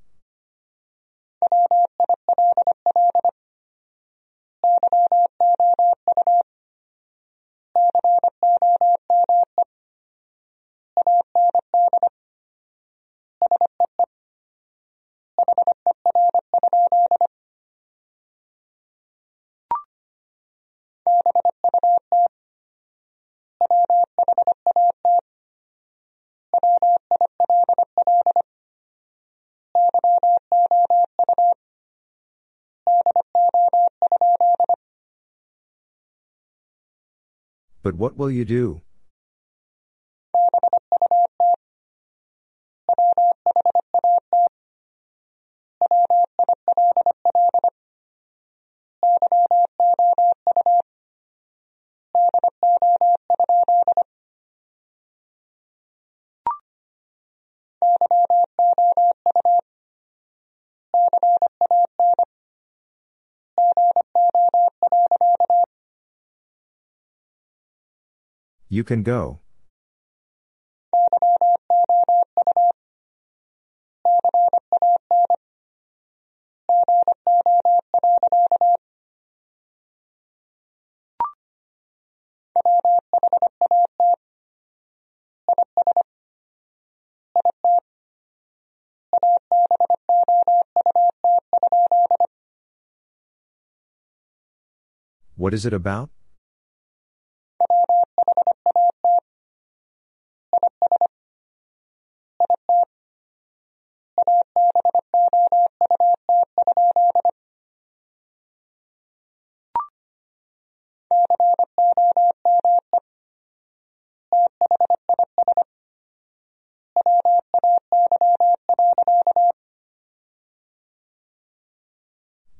But what will you do? You can go. What is it about?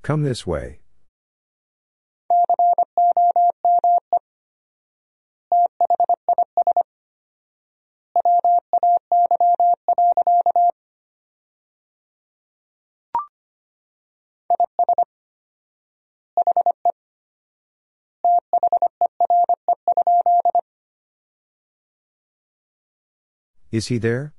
Come this way. Is he there?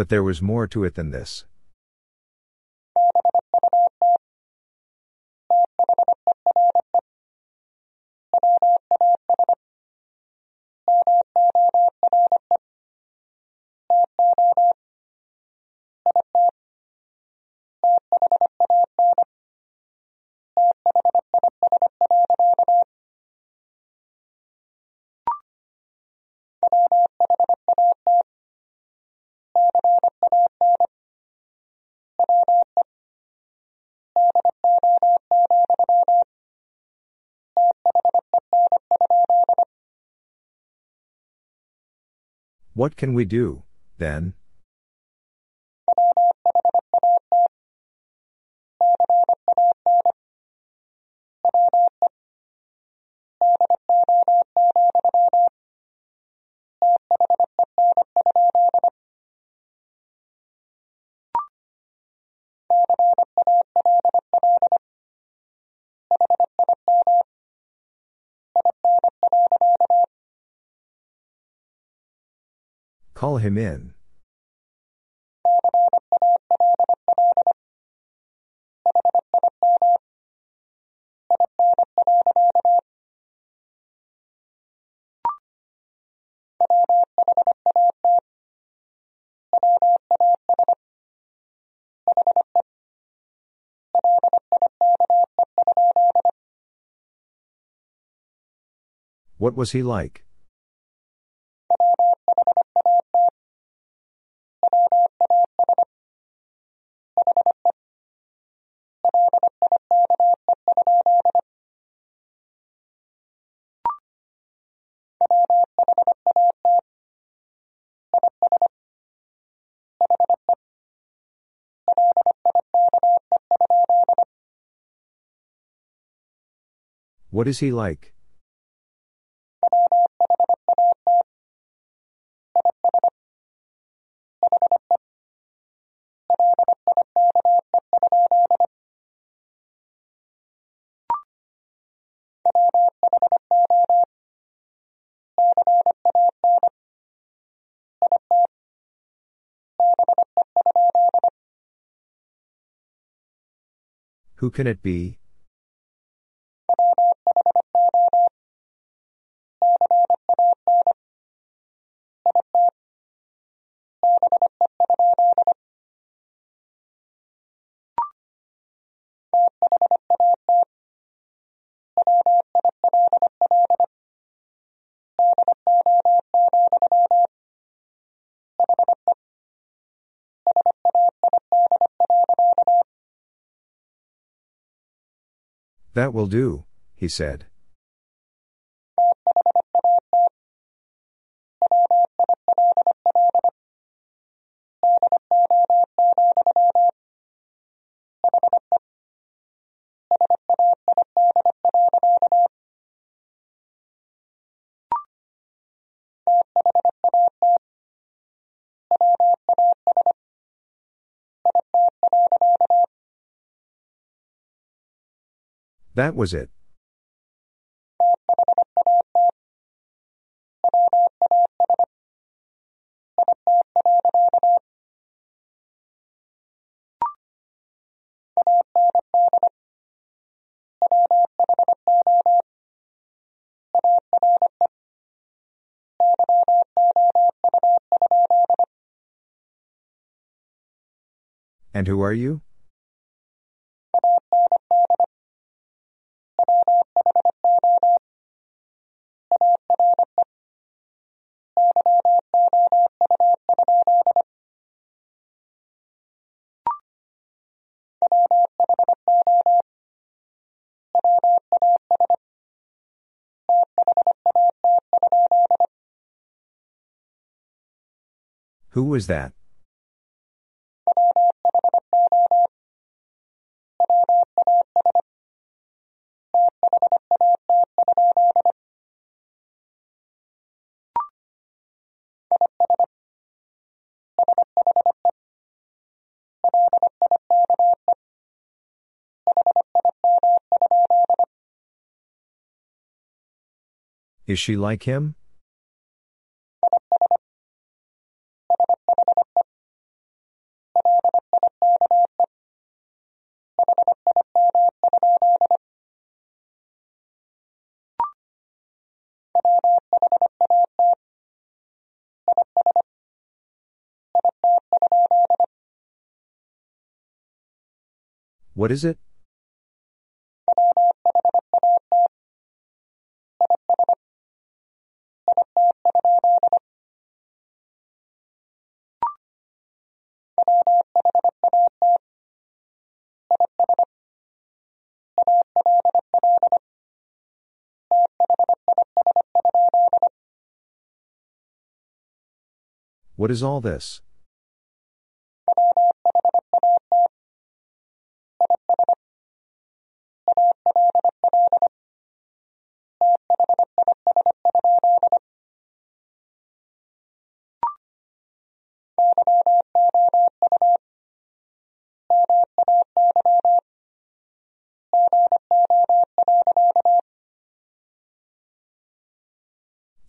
But there was more to it than this. What can we do, then? Call him in. What was he like? What is he like? Who can it be? That will do, he said. That was it. And who are you? Who was that? Is she like him? What is it? What is all this?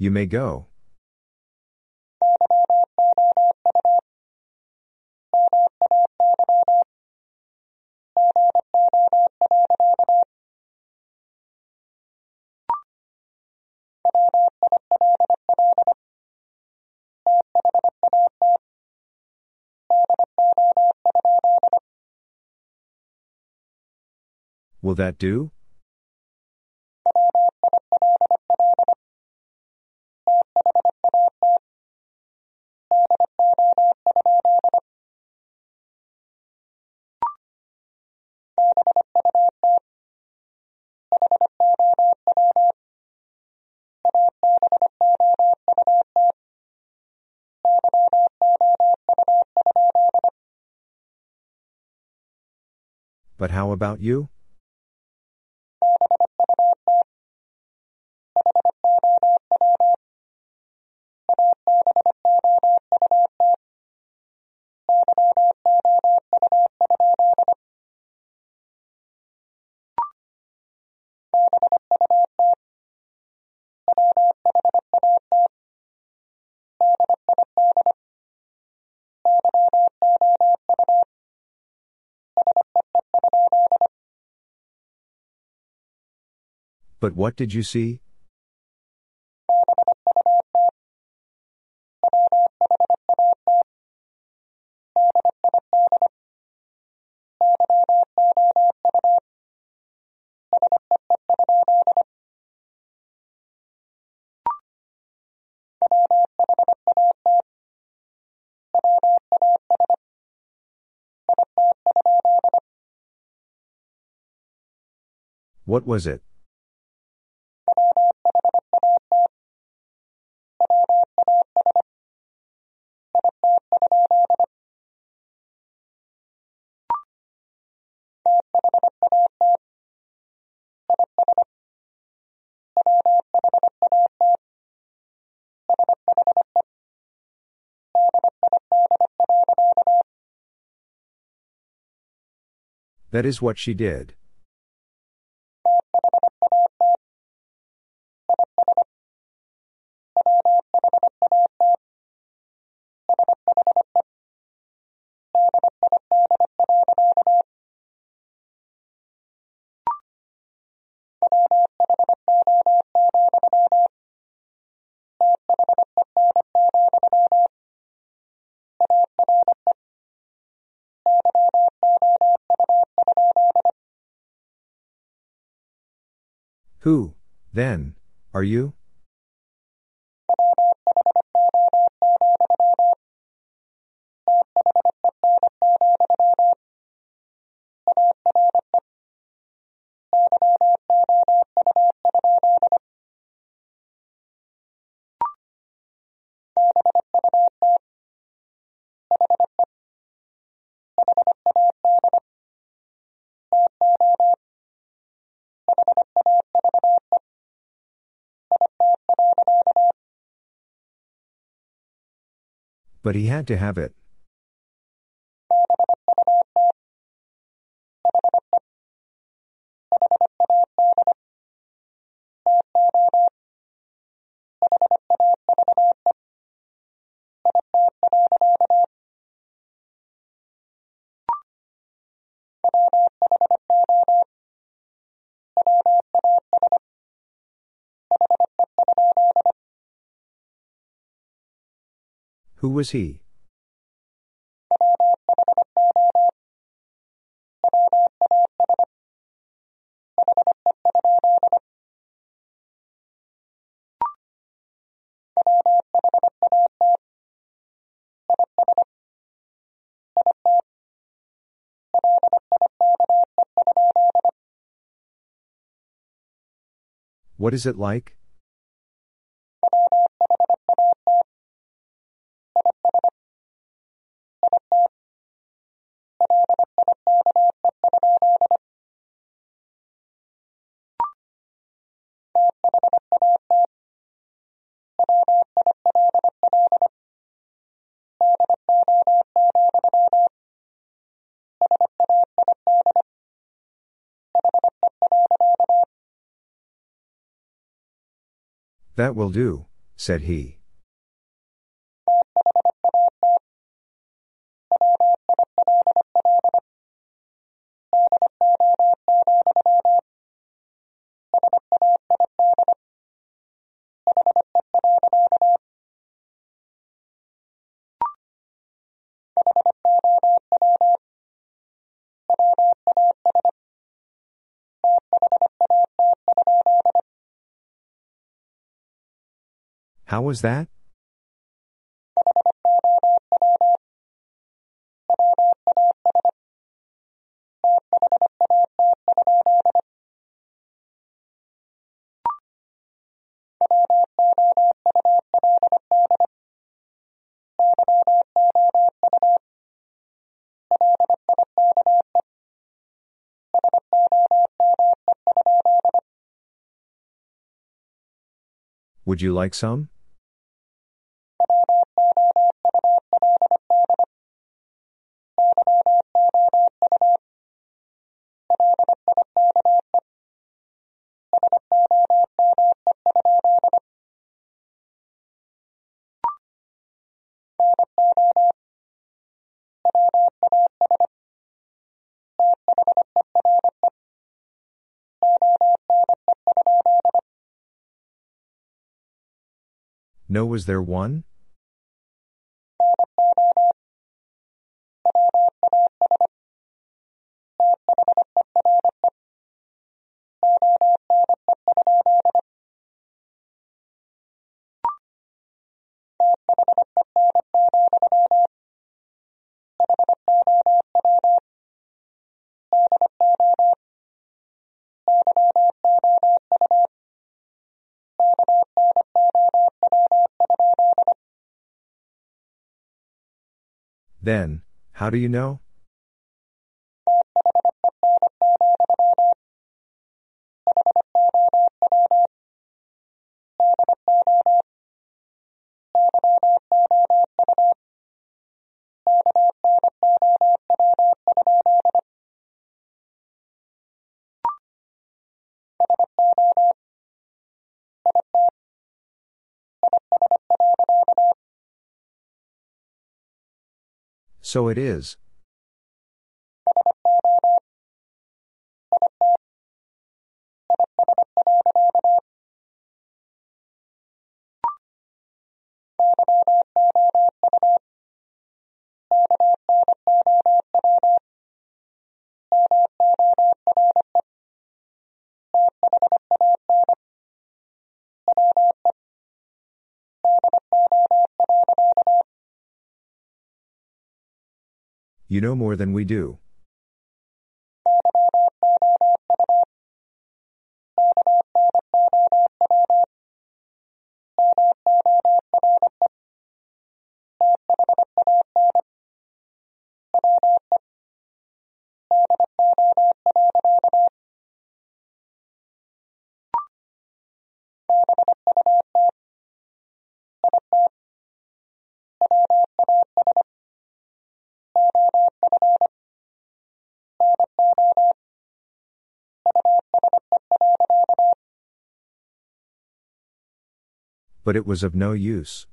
You may go. Will that do? But how about you? But what did you see? What was it? That is what she did. Who, then, are you? But he had to have it. Who was he? What is it like? That will do, said he. How was that? Would you like some? No, was there one? Then, how do you know? So it is. You know more than we do. But it was of no use.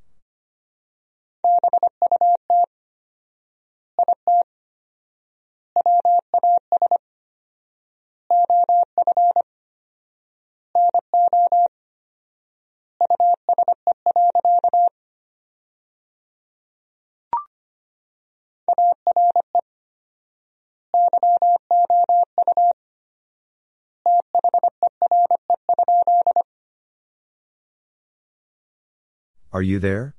Are you there?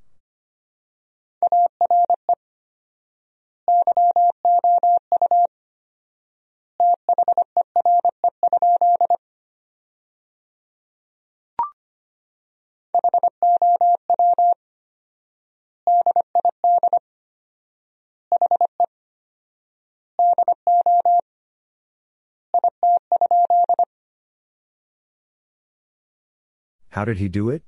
How did he do it?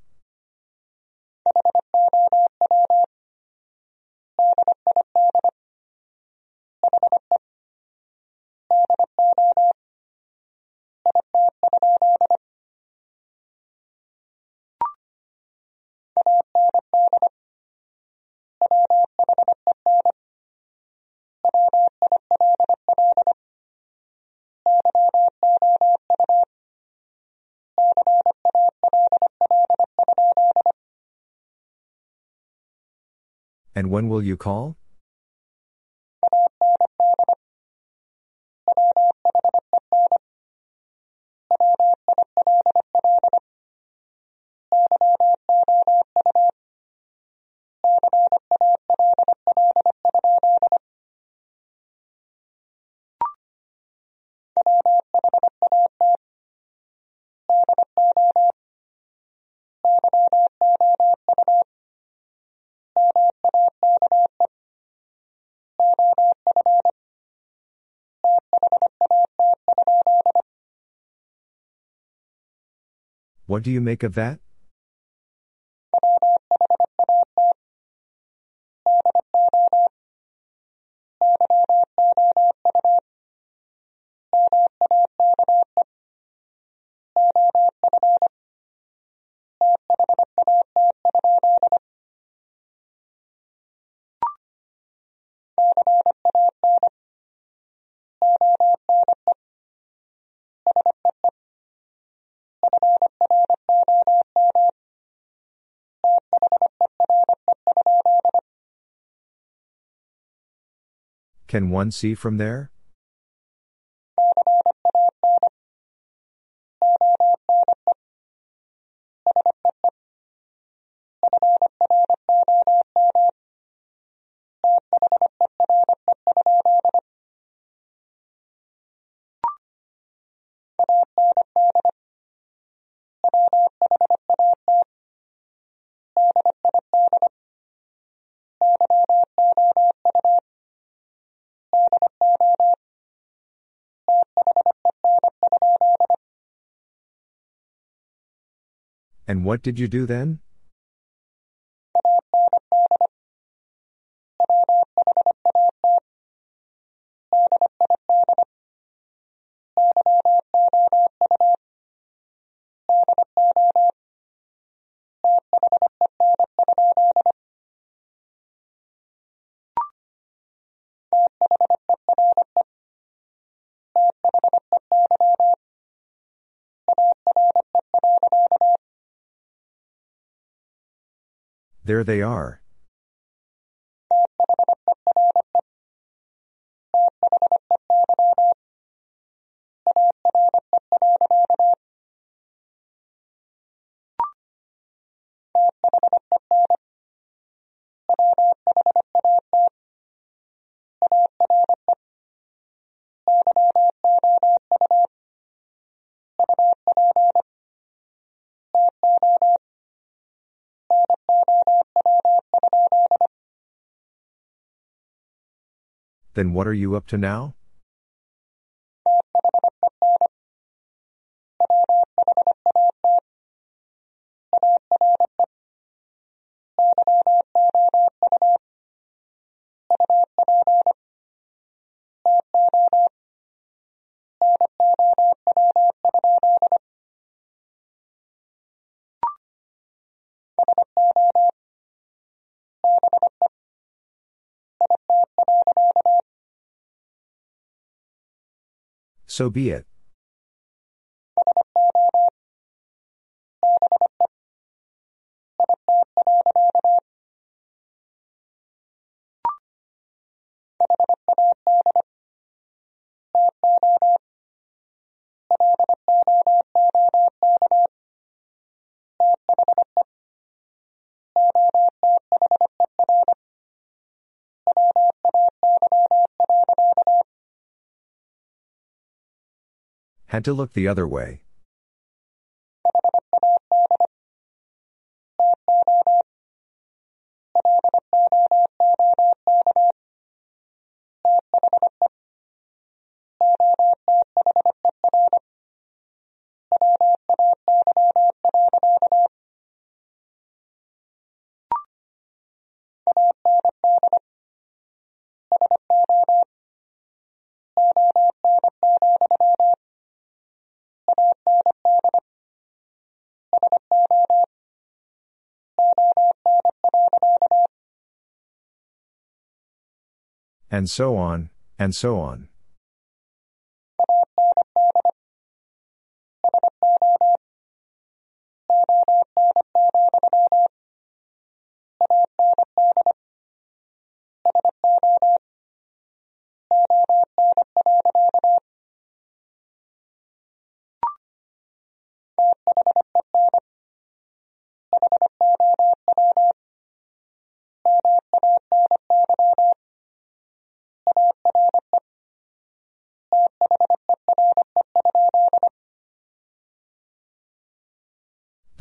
And when will you call? What do you make of that? Can one see from there? And what did you do then? There they are. Then what are you up to now? So be it. Had to look the other way. And so on, and so on.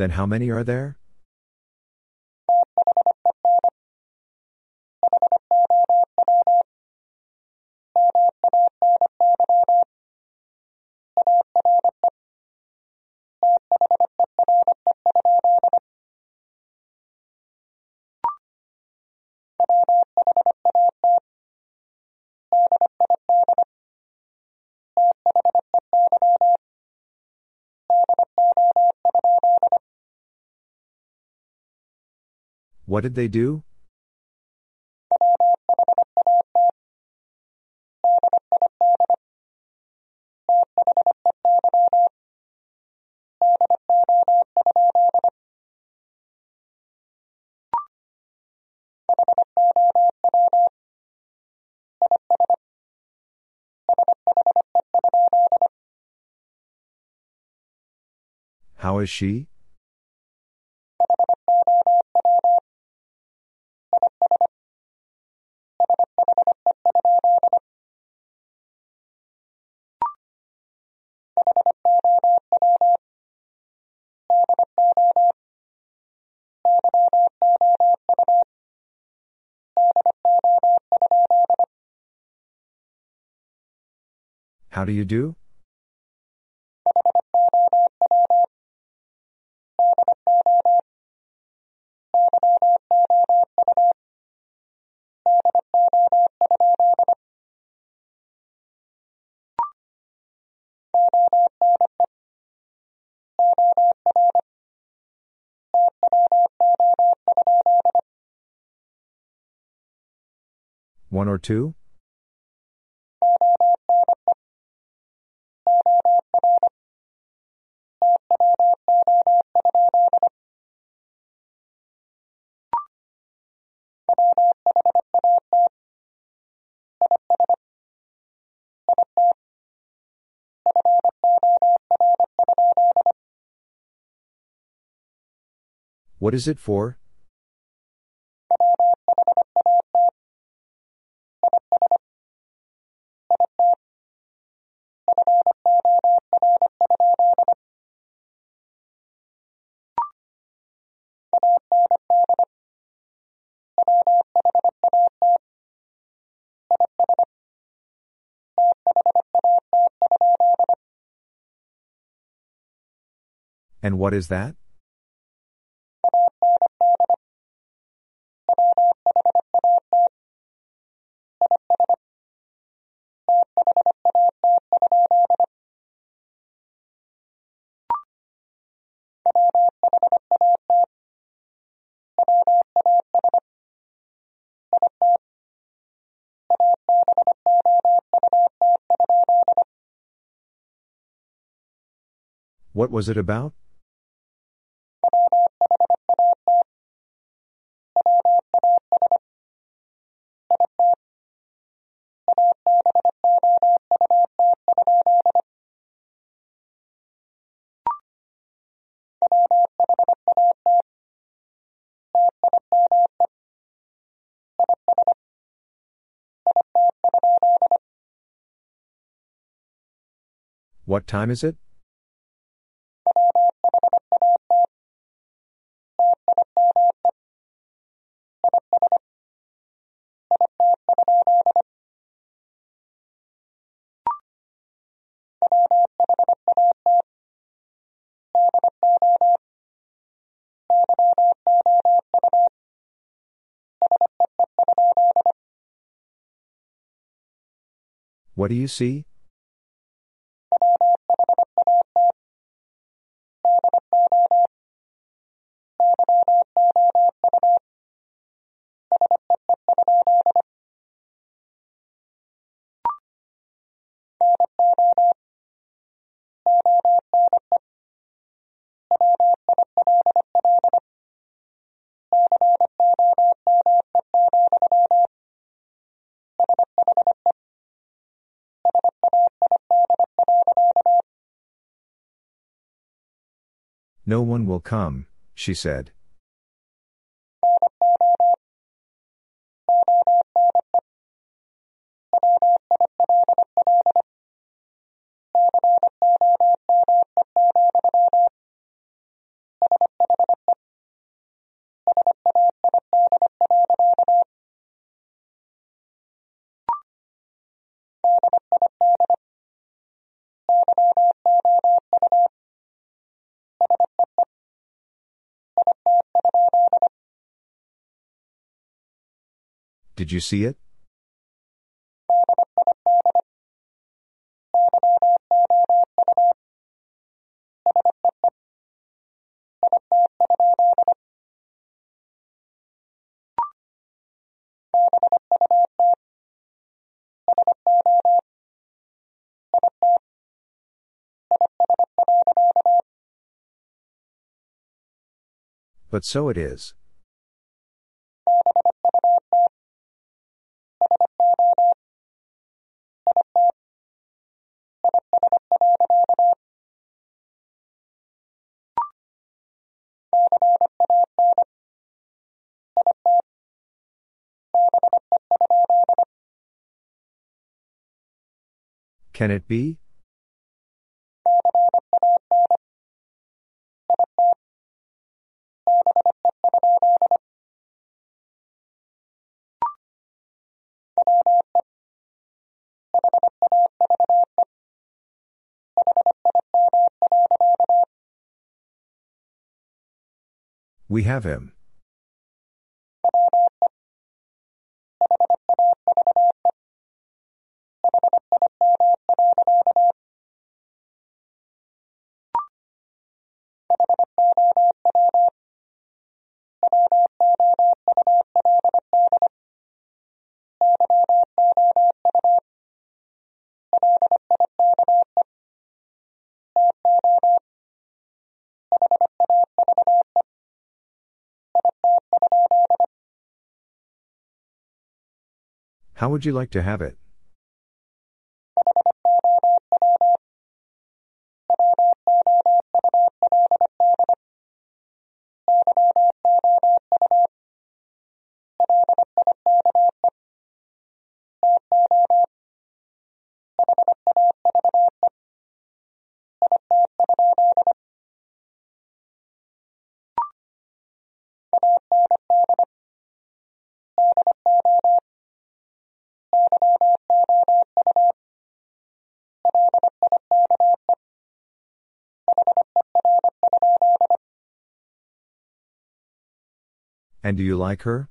Then how many are there? What did they do? How is she? How do you do? One or two? What is it for? And what is that? What was it about? What time is it? What do you see? No one will come, she said. Did you see it? But so it is. Can it be? We have him. How would you like to have it? And do you like her?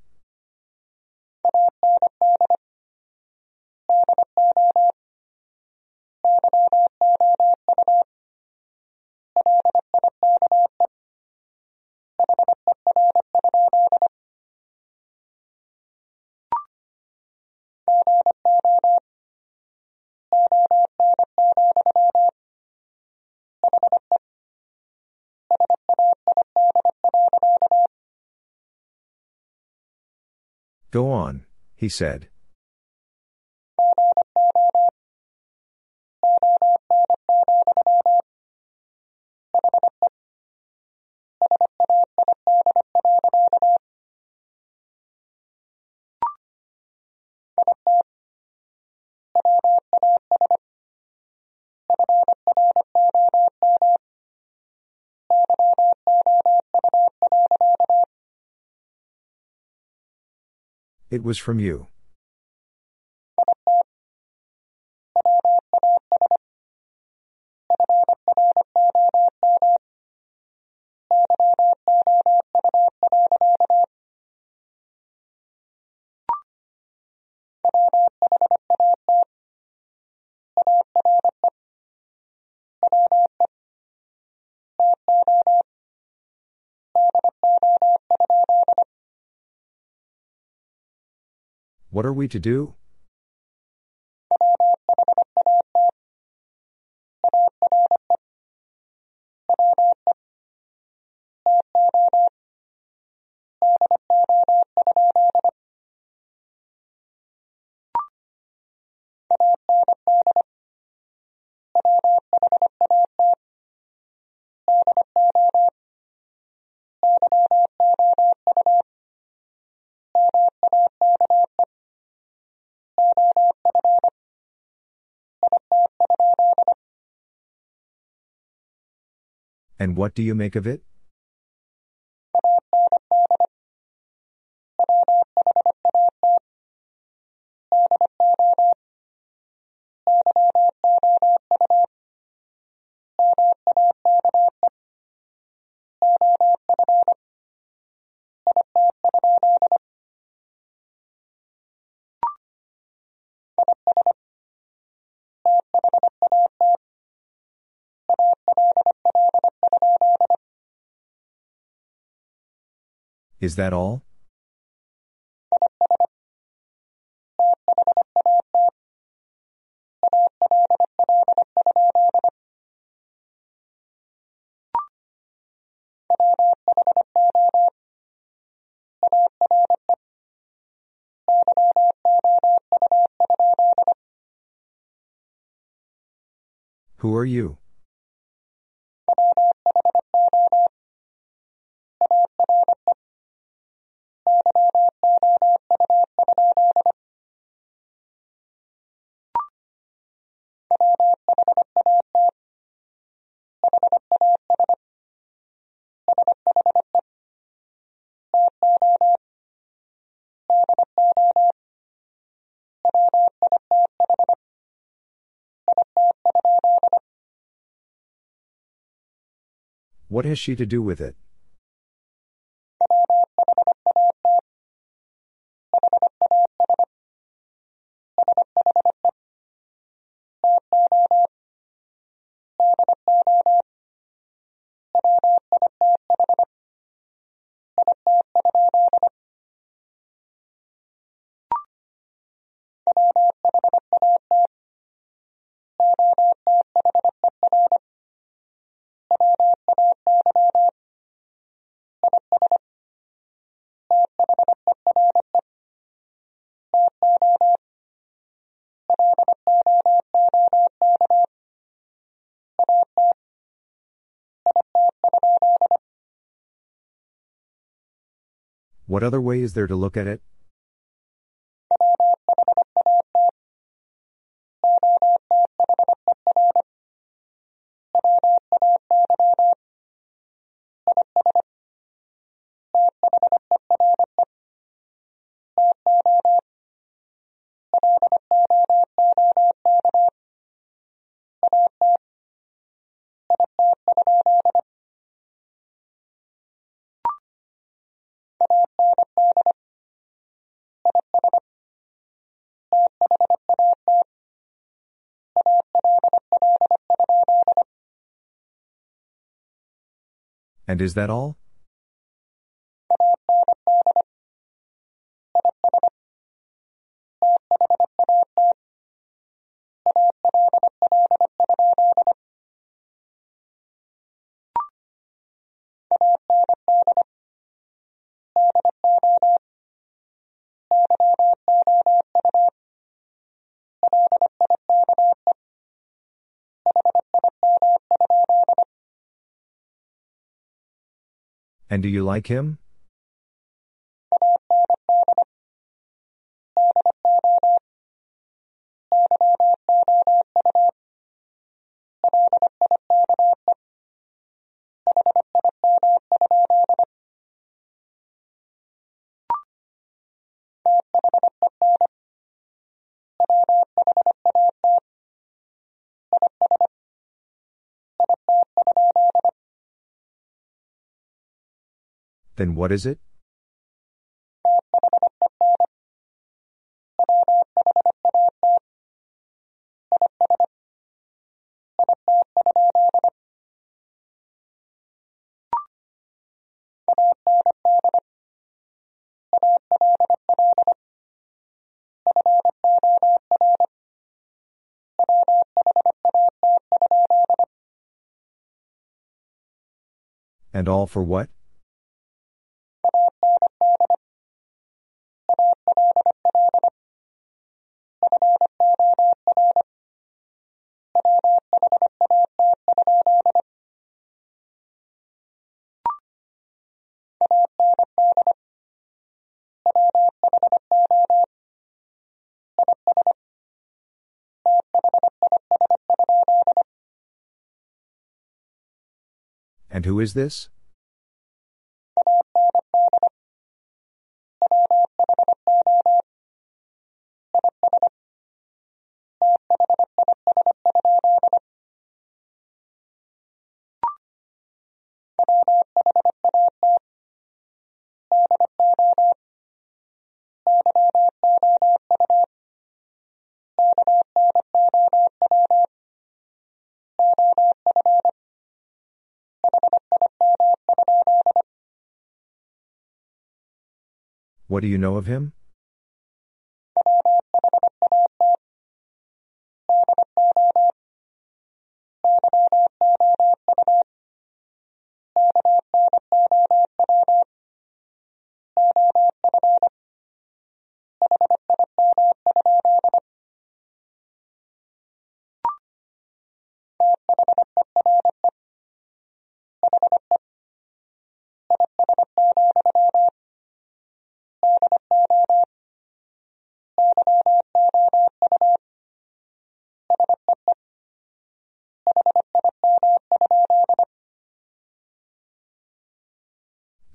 Go on, he said. It was from you. What are we to do? And what do you make of it? Is that all? Who are you? What has she to do with it? What other way is there to look at it? And is that all? And do you like him? Then what is it? And all for what? Who is this? What do you know of him?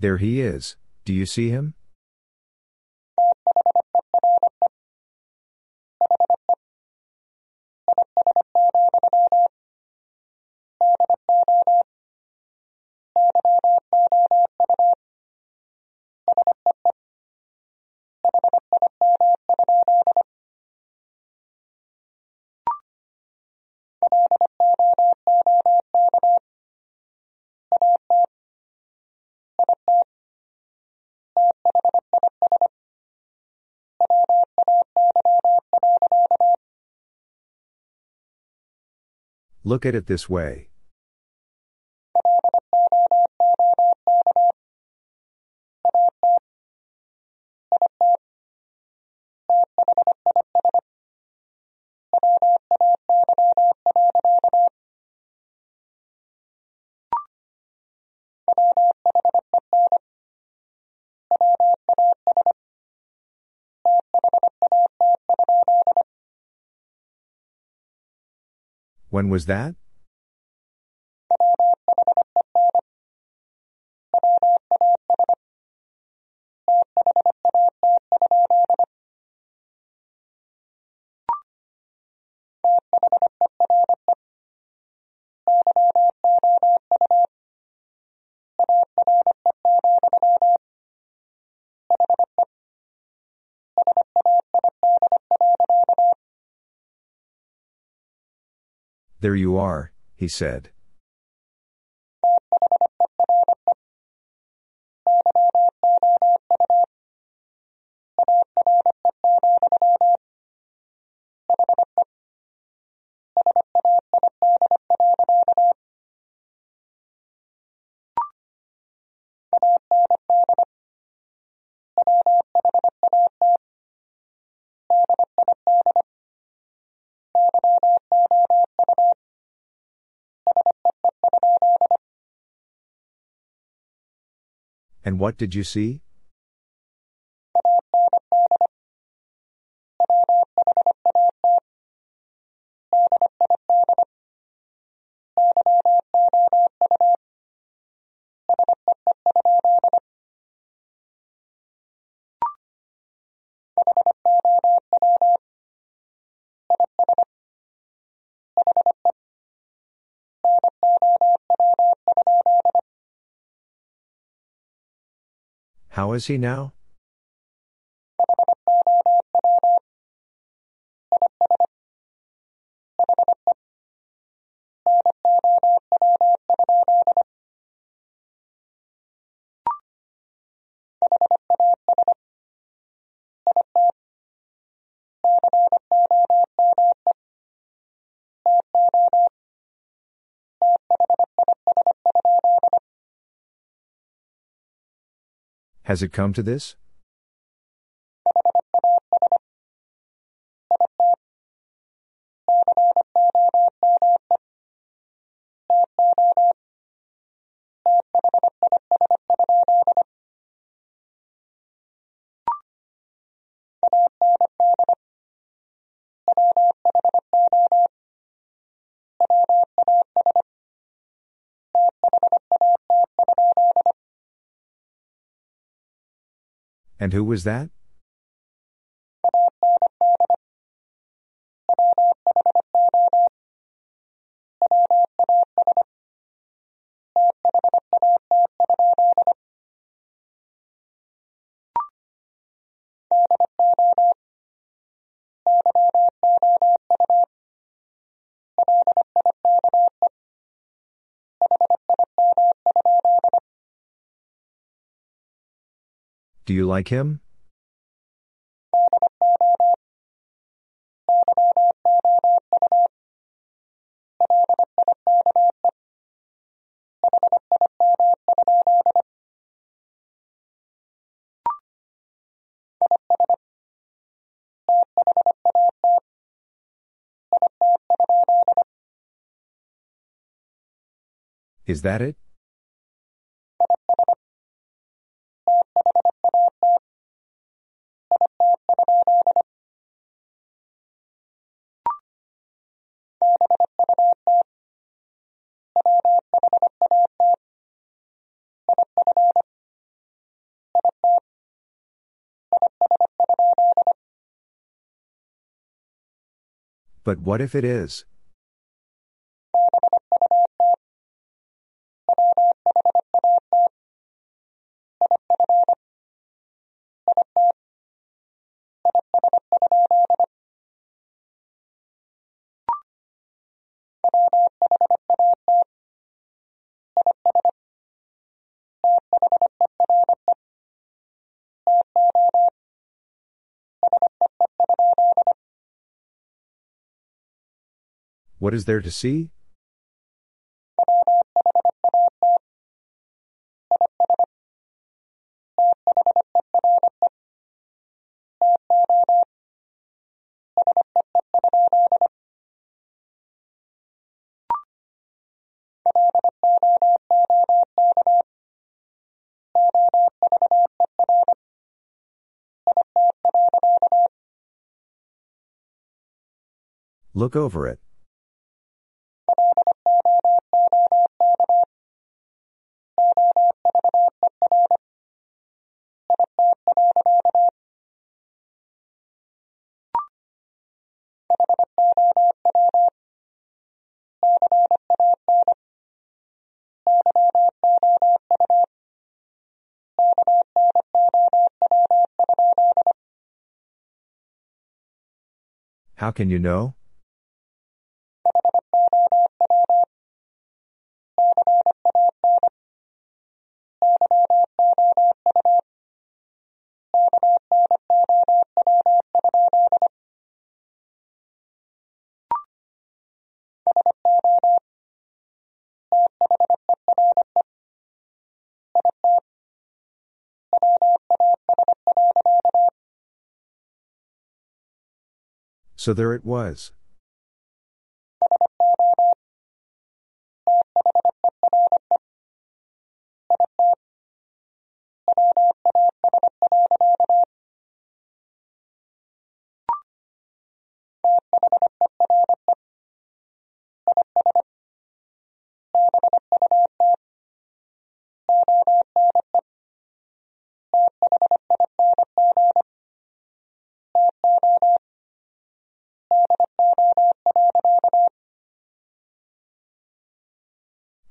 There he is. Do you see him? Look at it this way. When was that? There you are, he said. And what did you see? How is he now? Has it come to this? And who was that? Do you like him? Is that it? But what if it is? What is there to see? Look over it. How can you know? So there it was.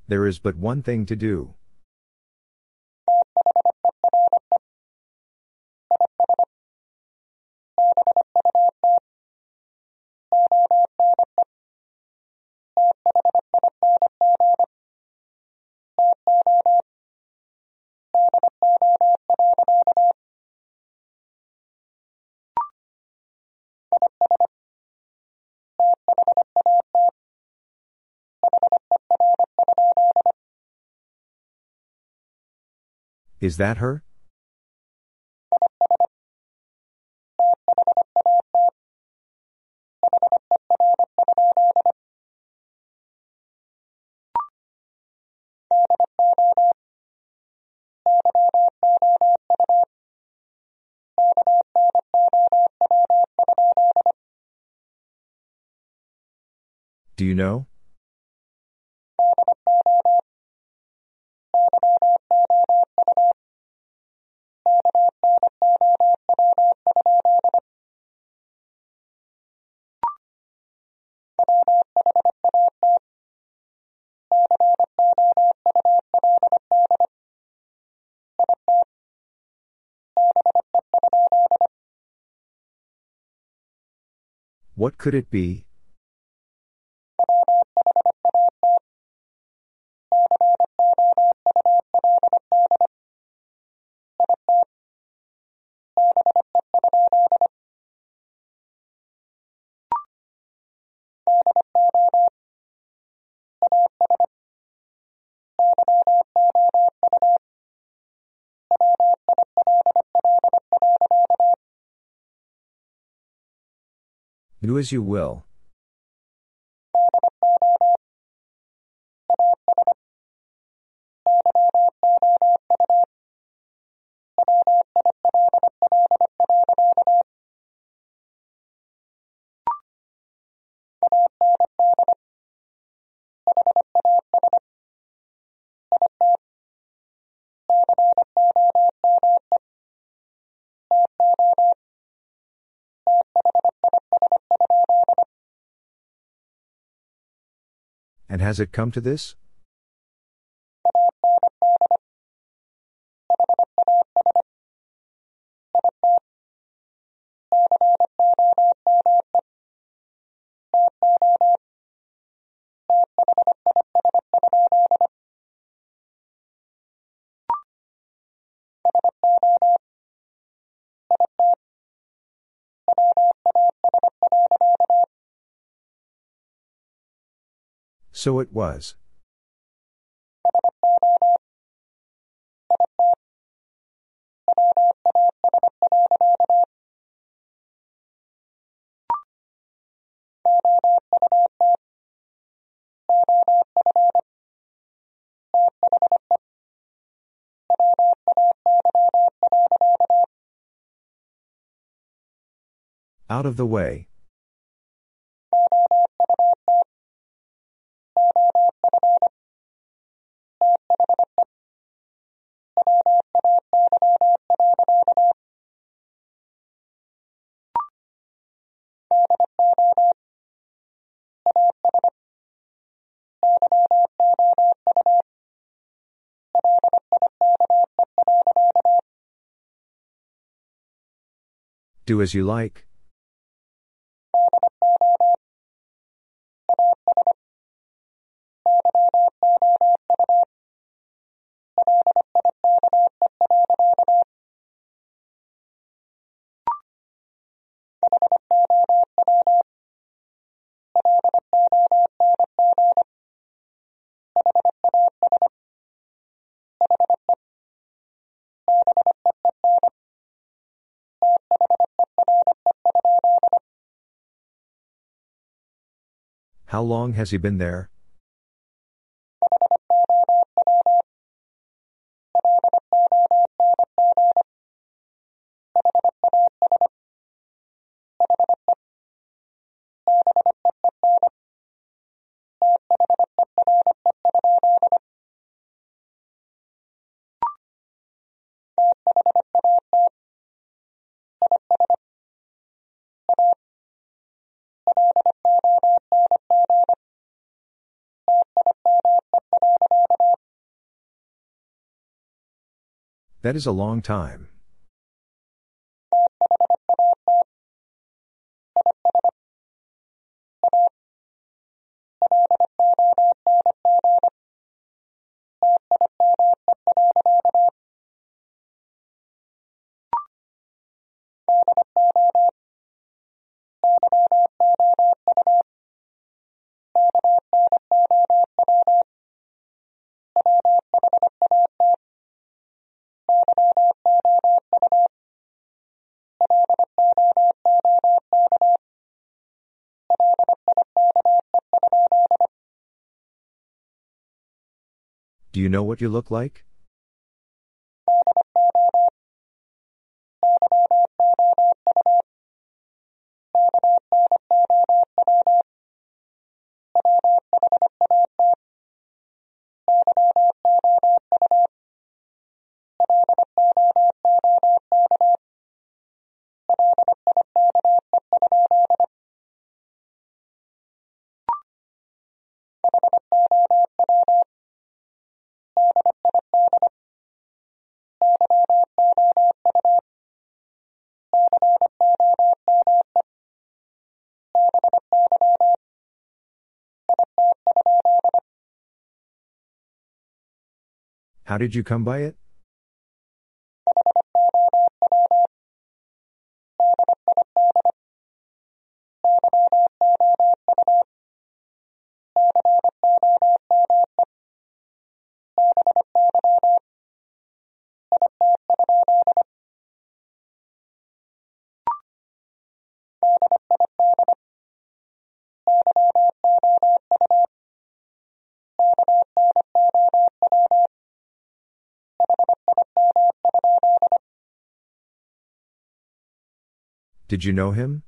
There is but one thing to do. Is that her? Do you know? What could it be? As you will. And has it come to this? So it was. Out of the way. Do as you like. How long has he been there? That is a long time. Know what you look like? How did you come by it? Did you know him?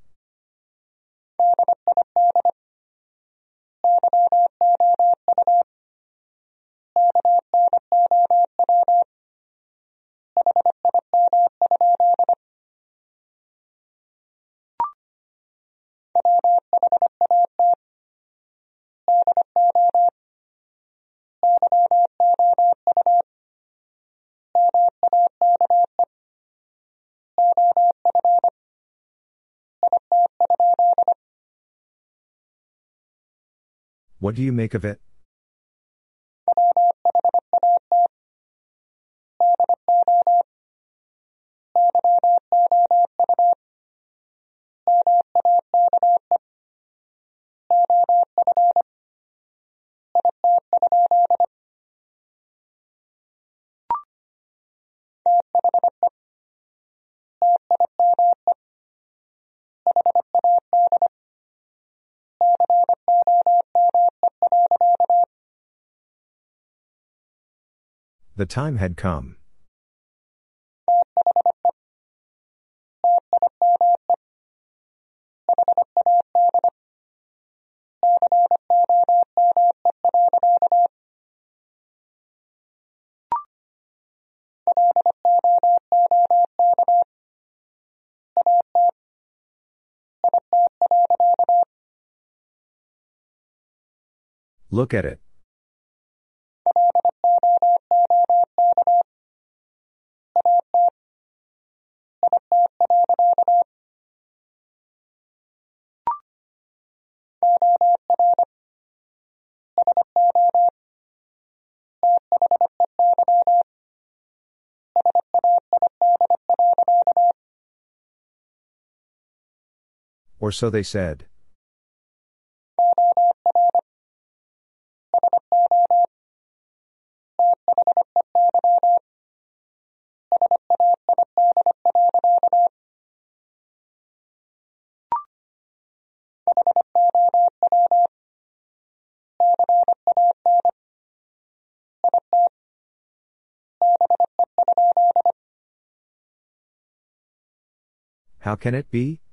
What do you make of it? The time had come. Look at it. Or so they said. How can it be?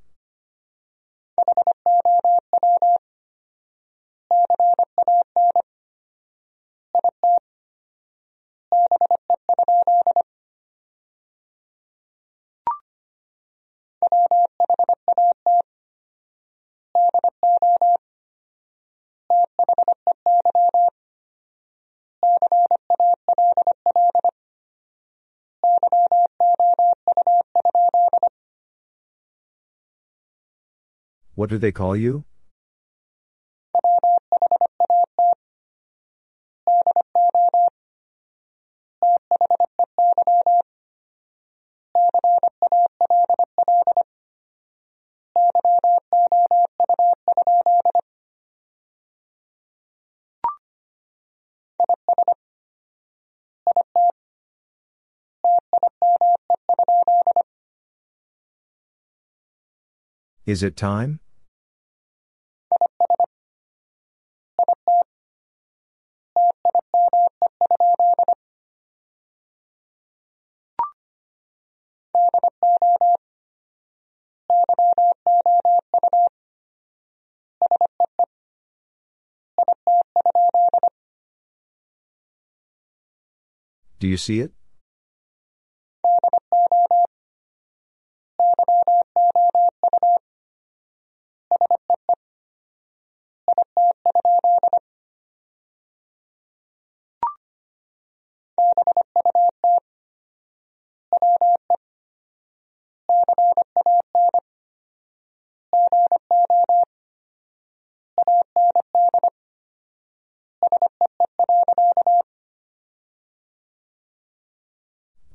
What do they call you? Is it time? Do you see it?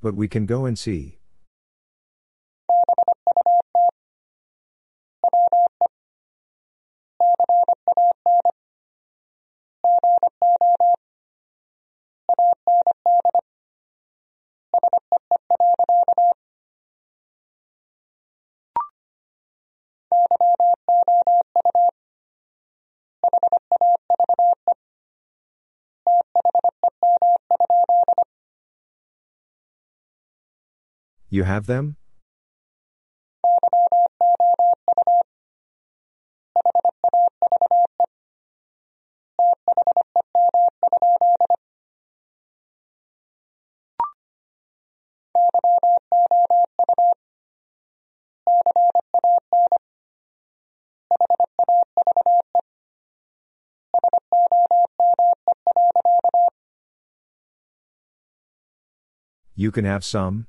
But we can go and see. You have them? You can have some?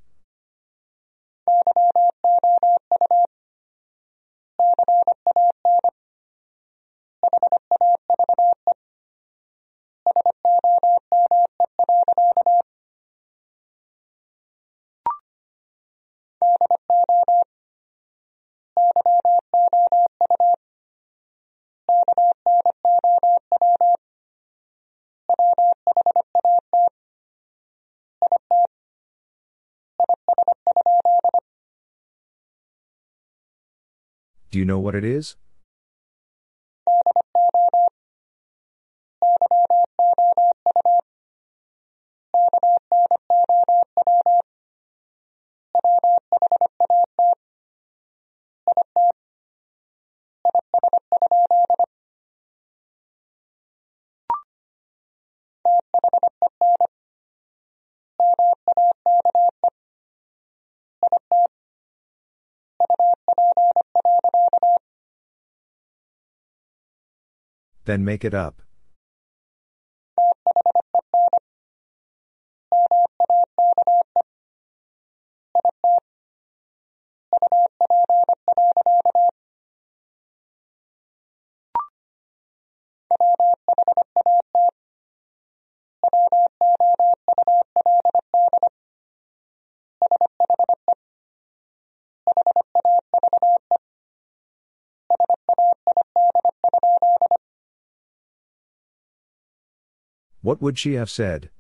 Do you know what it is? Then make it up. What would she have said?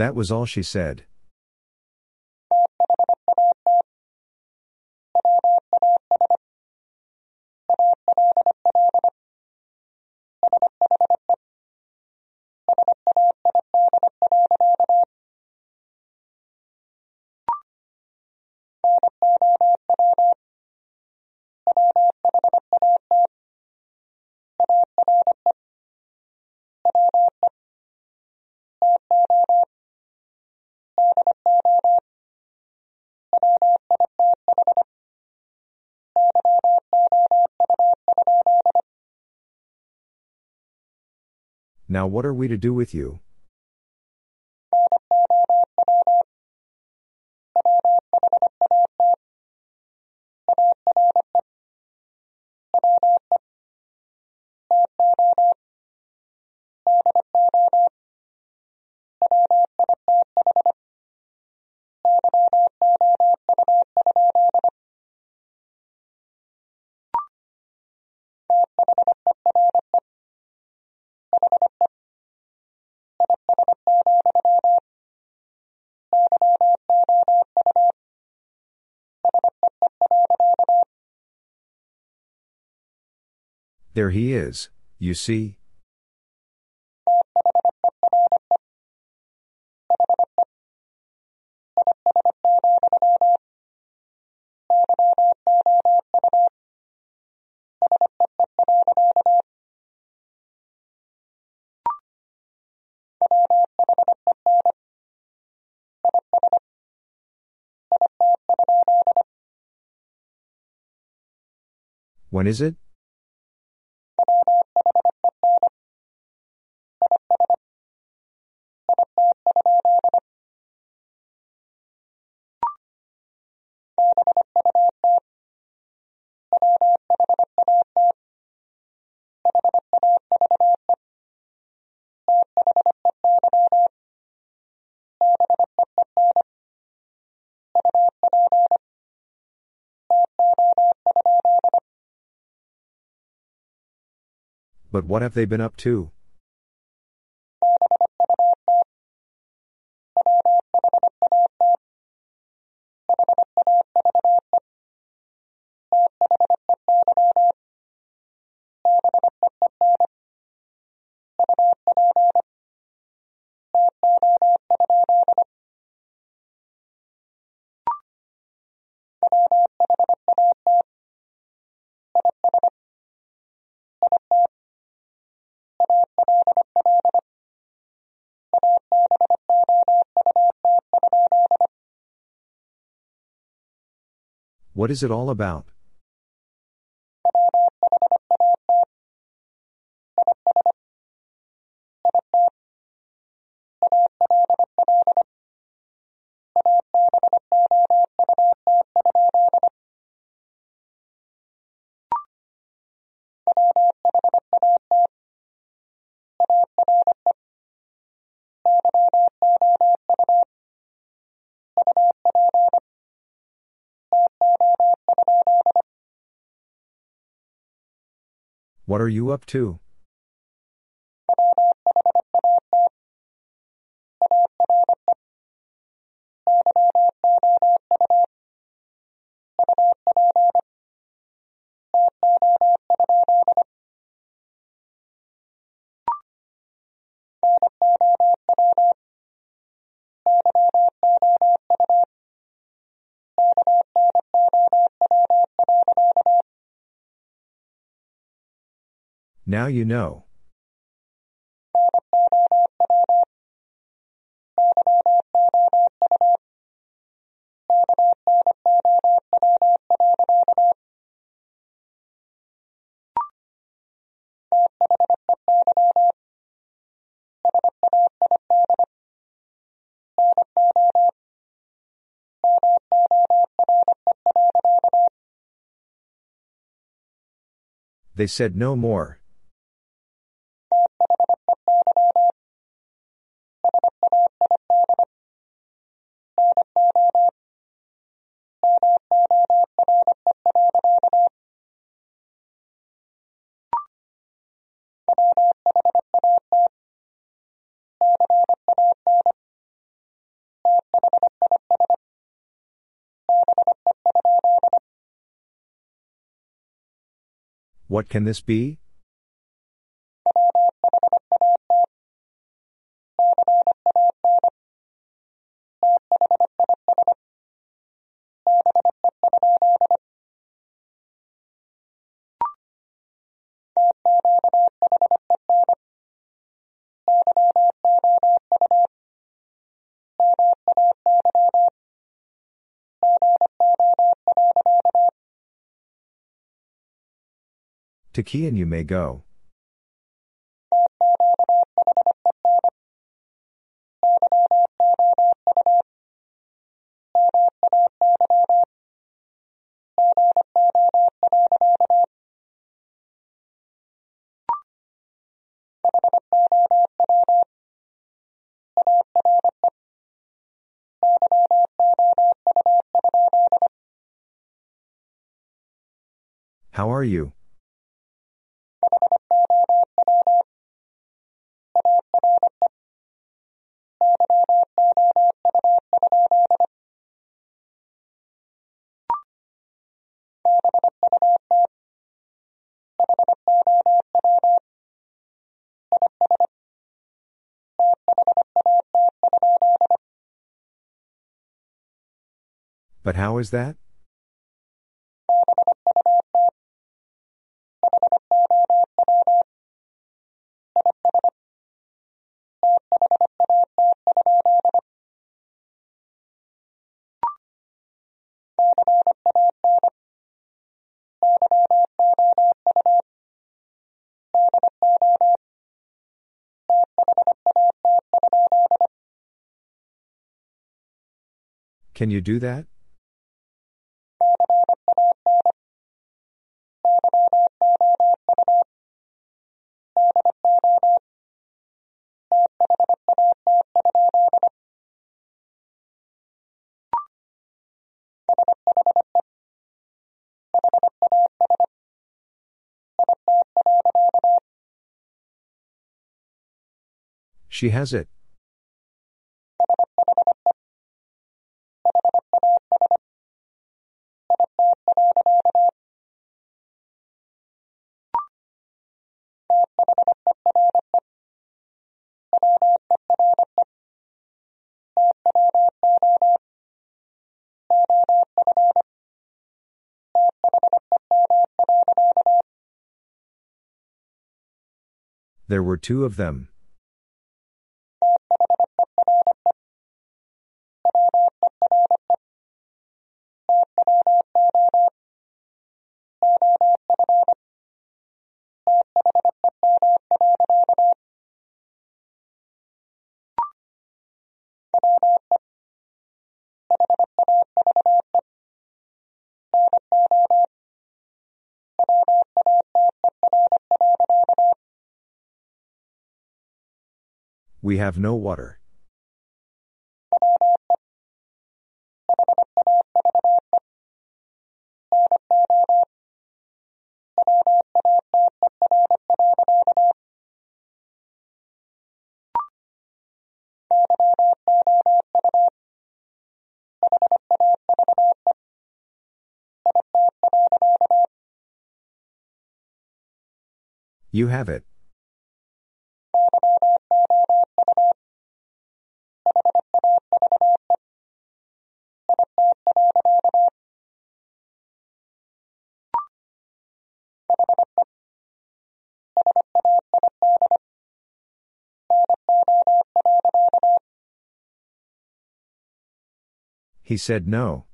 That was all she said. Now what are we to do with you? There he is, you see. When is it? But what have they been up to? What is it all about? What are you up to? Now you know. They said no more. What can this be? To Kian you may go. How are you? But how is that? Can you do that? She has it. There were two of them. We have no water. You have it. He said no.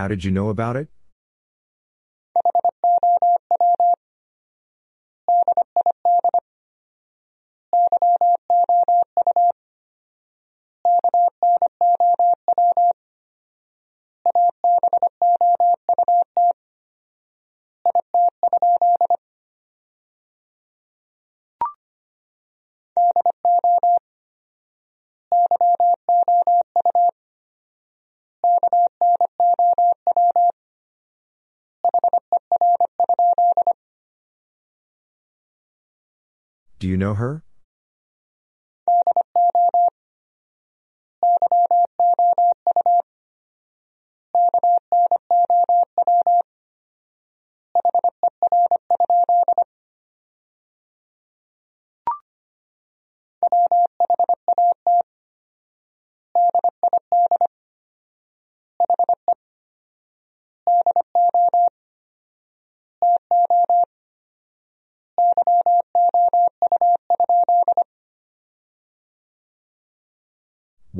How did you know about it? Know her?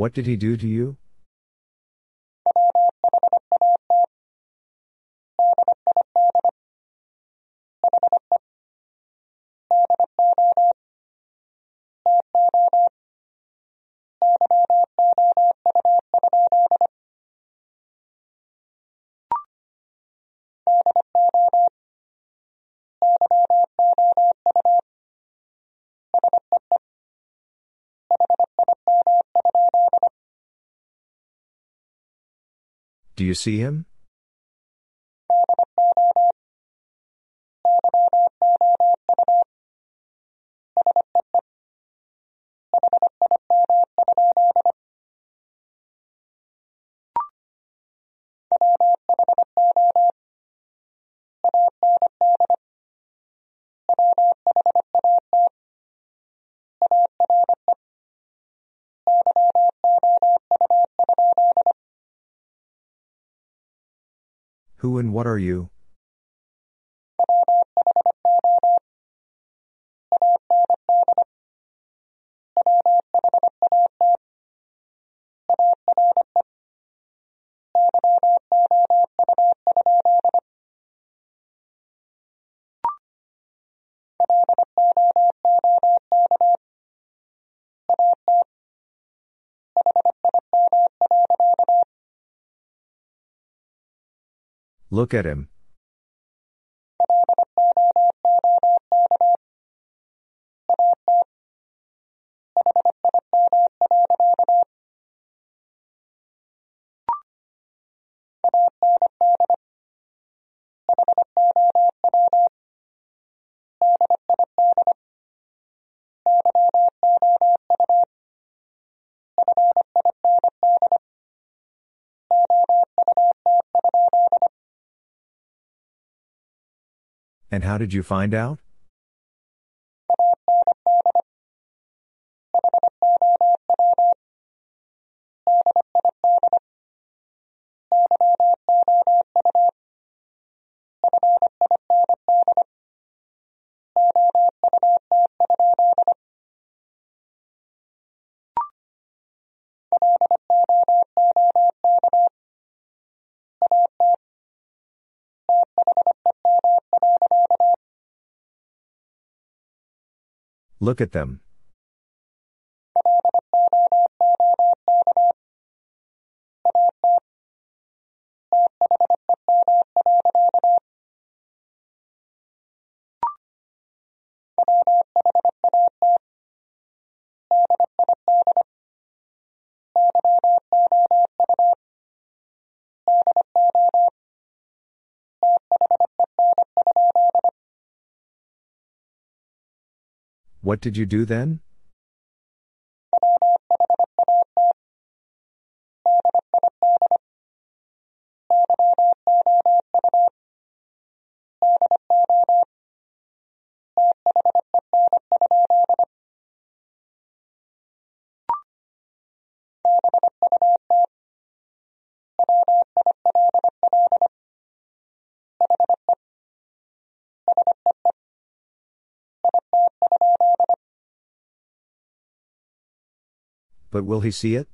What did he do to you? Do you see him? Who and what are you? Look at him. And how did you find out? Look at them. What did you do then? But will he see it?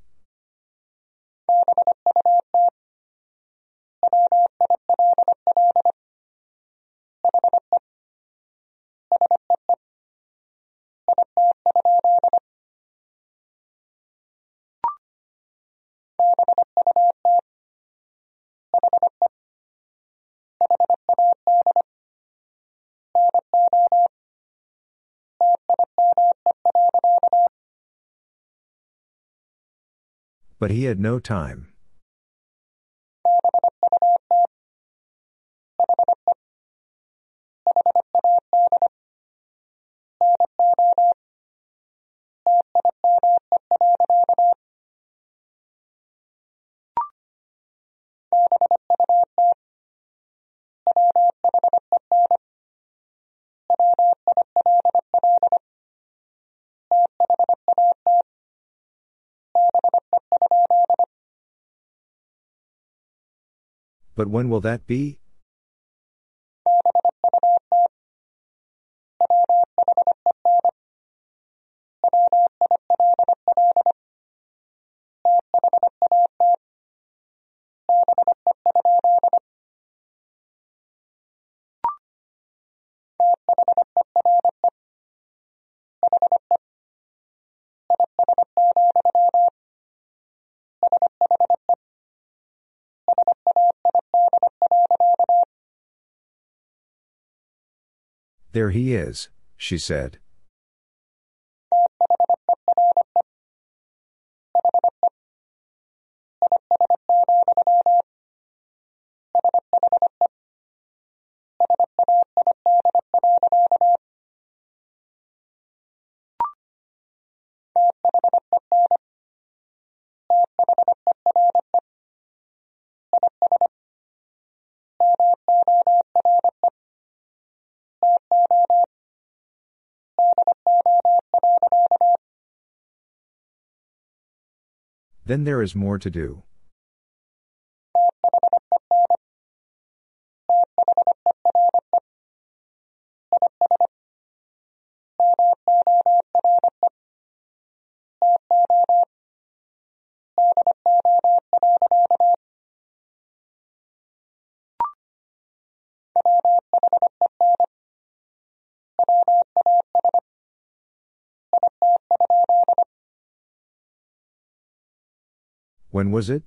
But he had no time. But when will that be? There he is, she said. Then there is more to do. When was it?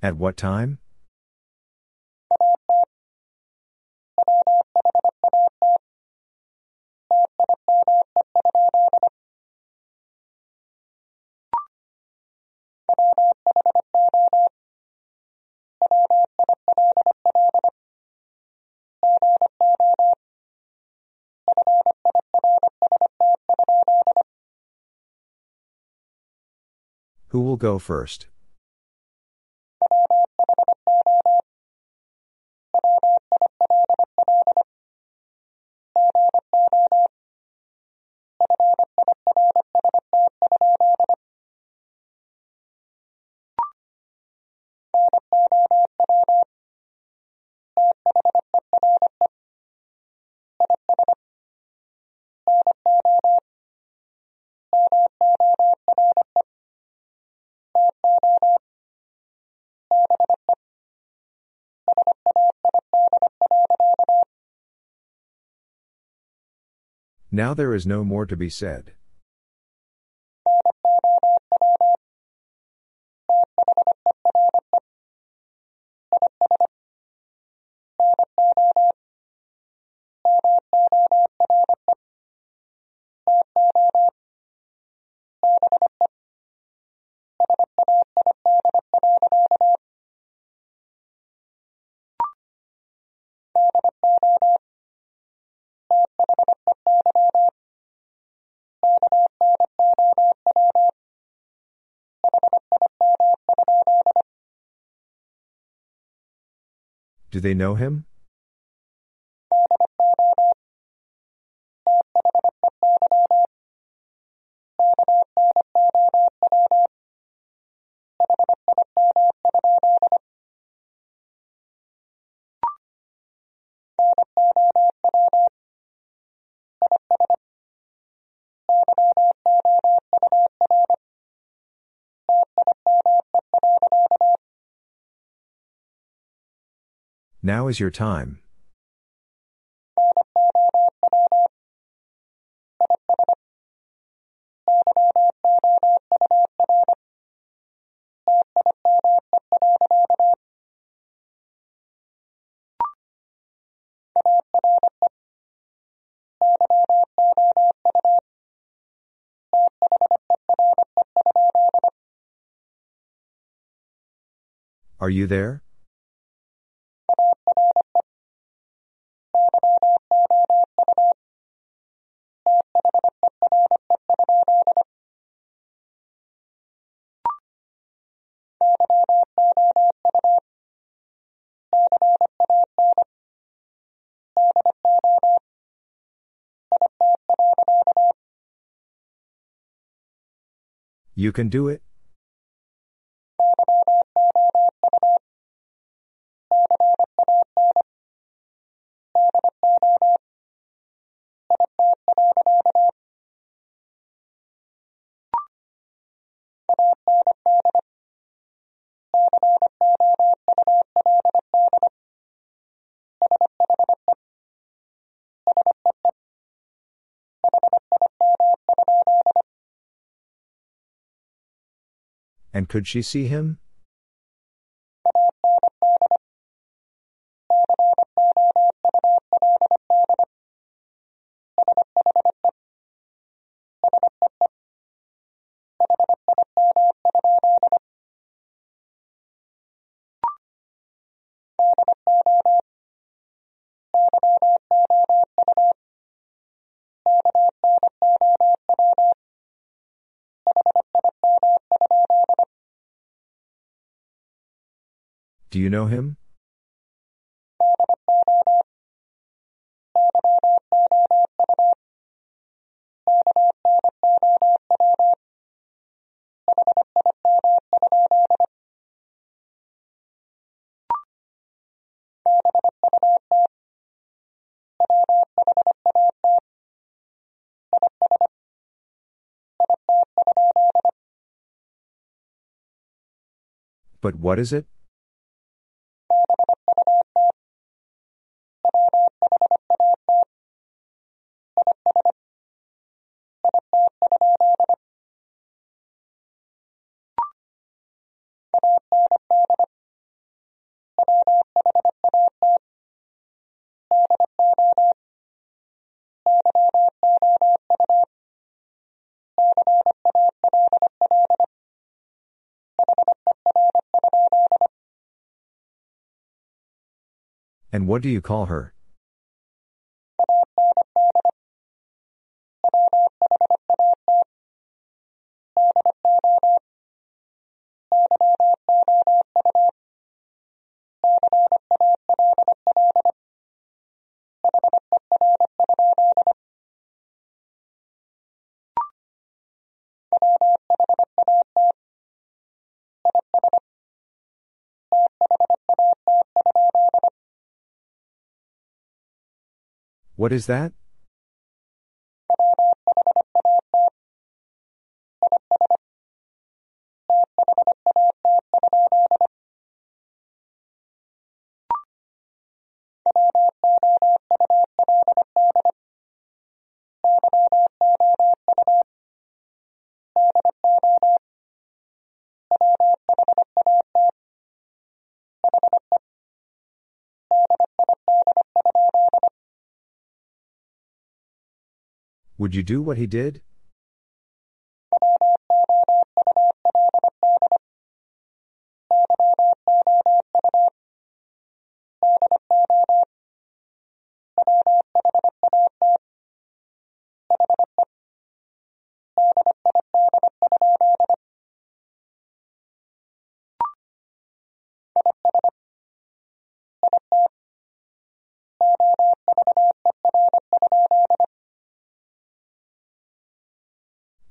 At what time? Who will go first? Now there is no more to be said. Do they know him? Now is your time. Are you there? You can do it? Could she see him? Do you know him? But what is it? What do you call her? What is that? Would you do what he did?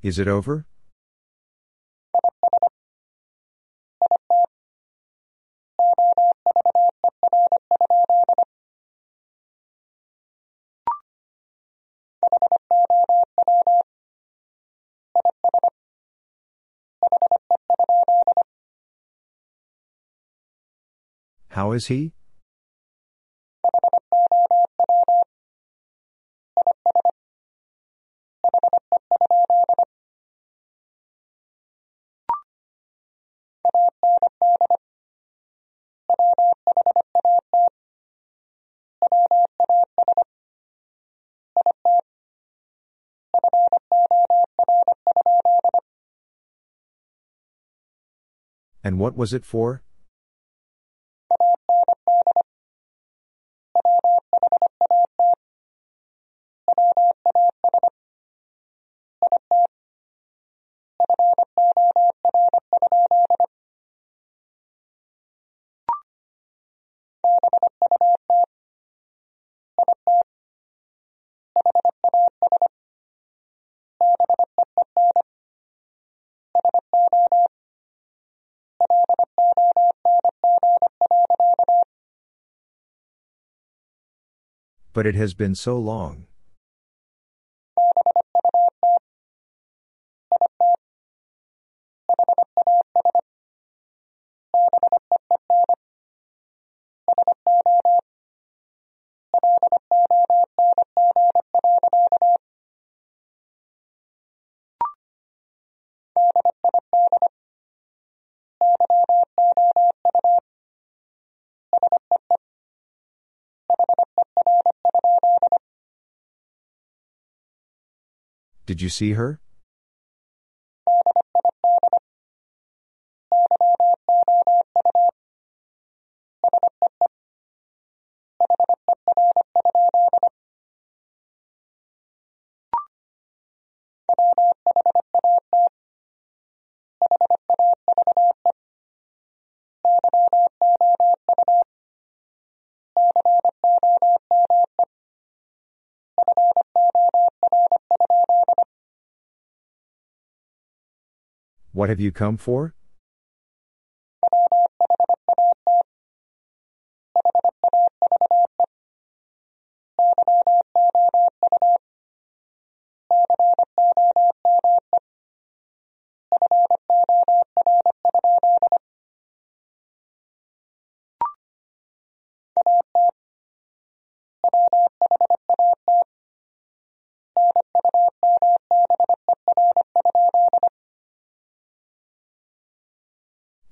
Is it over? How is he? And what was it for? But it has been so long. Did you see her? What have you come for?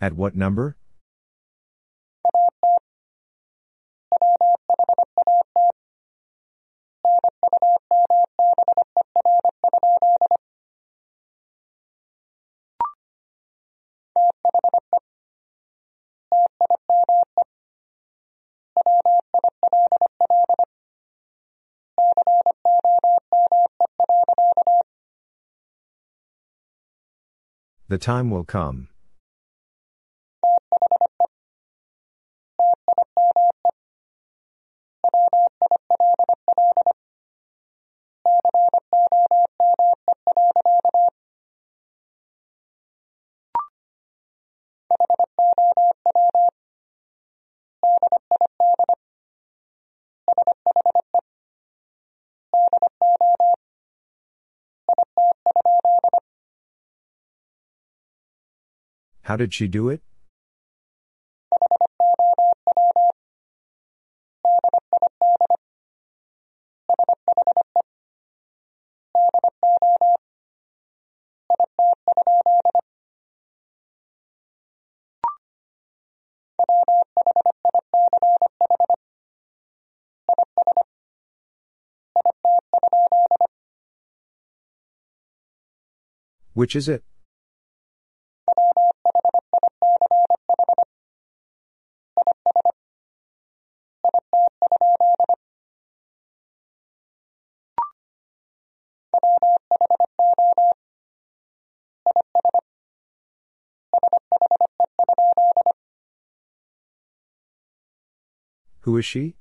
At what number? The time will come. How did she do it? Which is it? Who is she?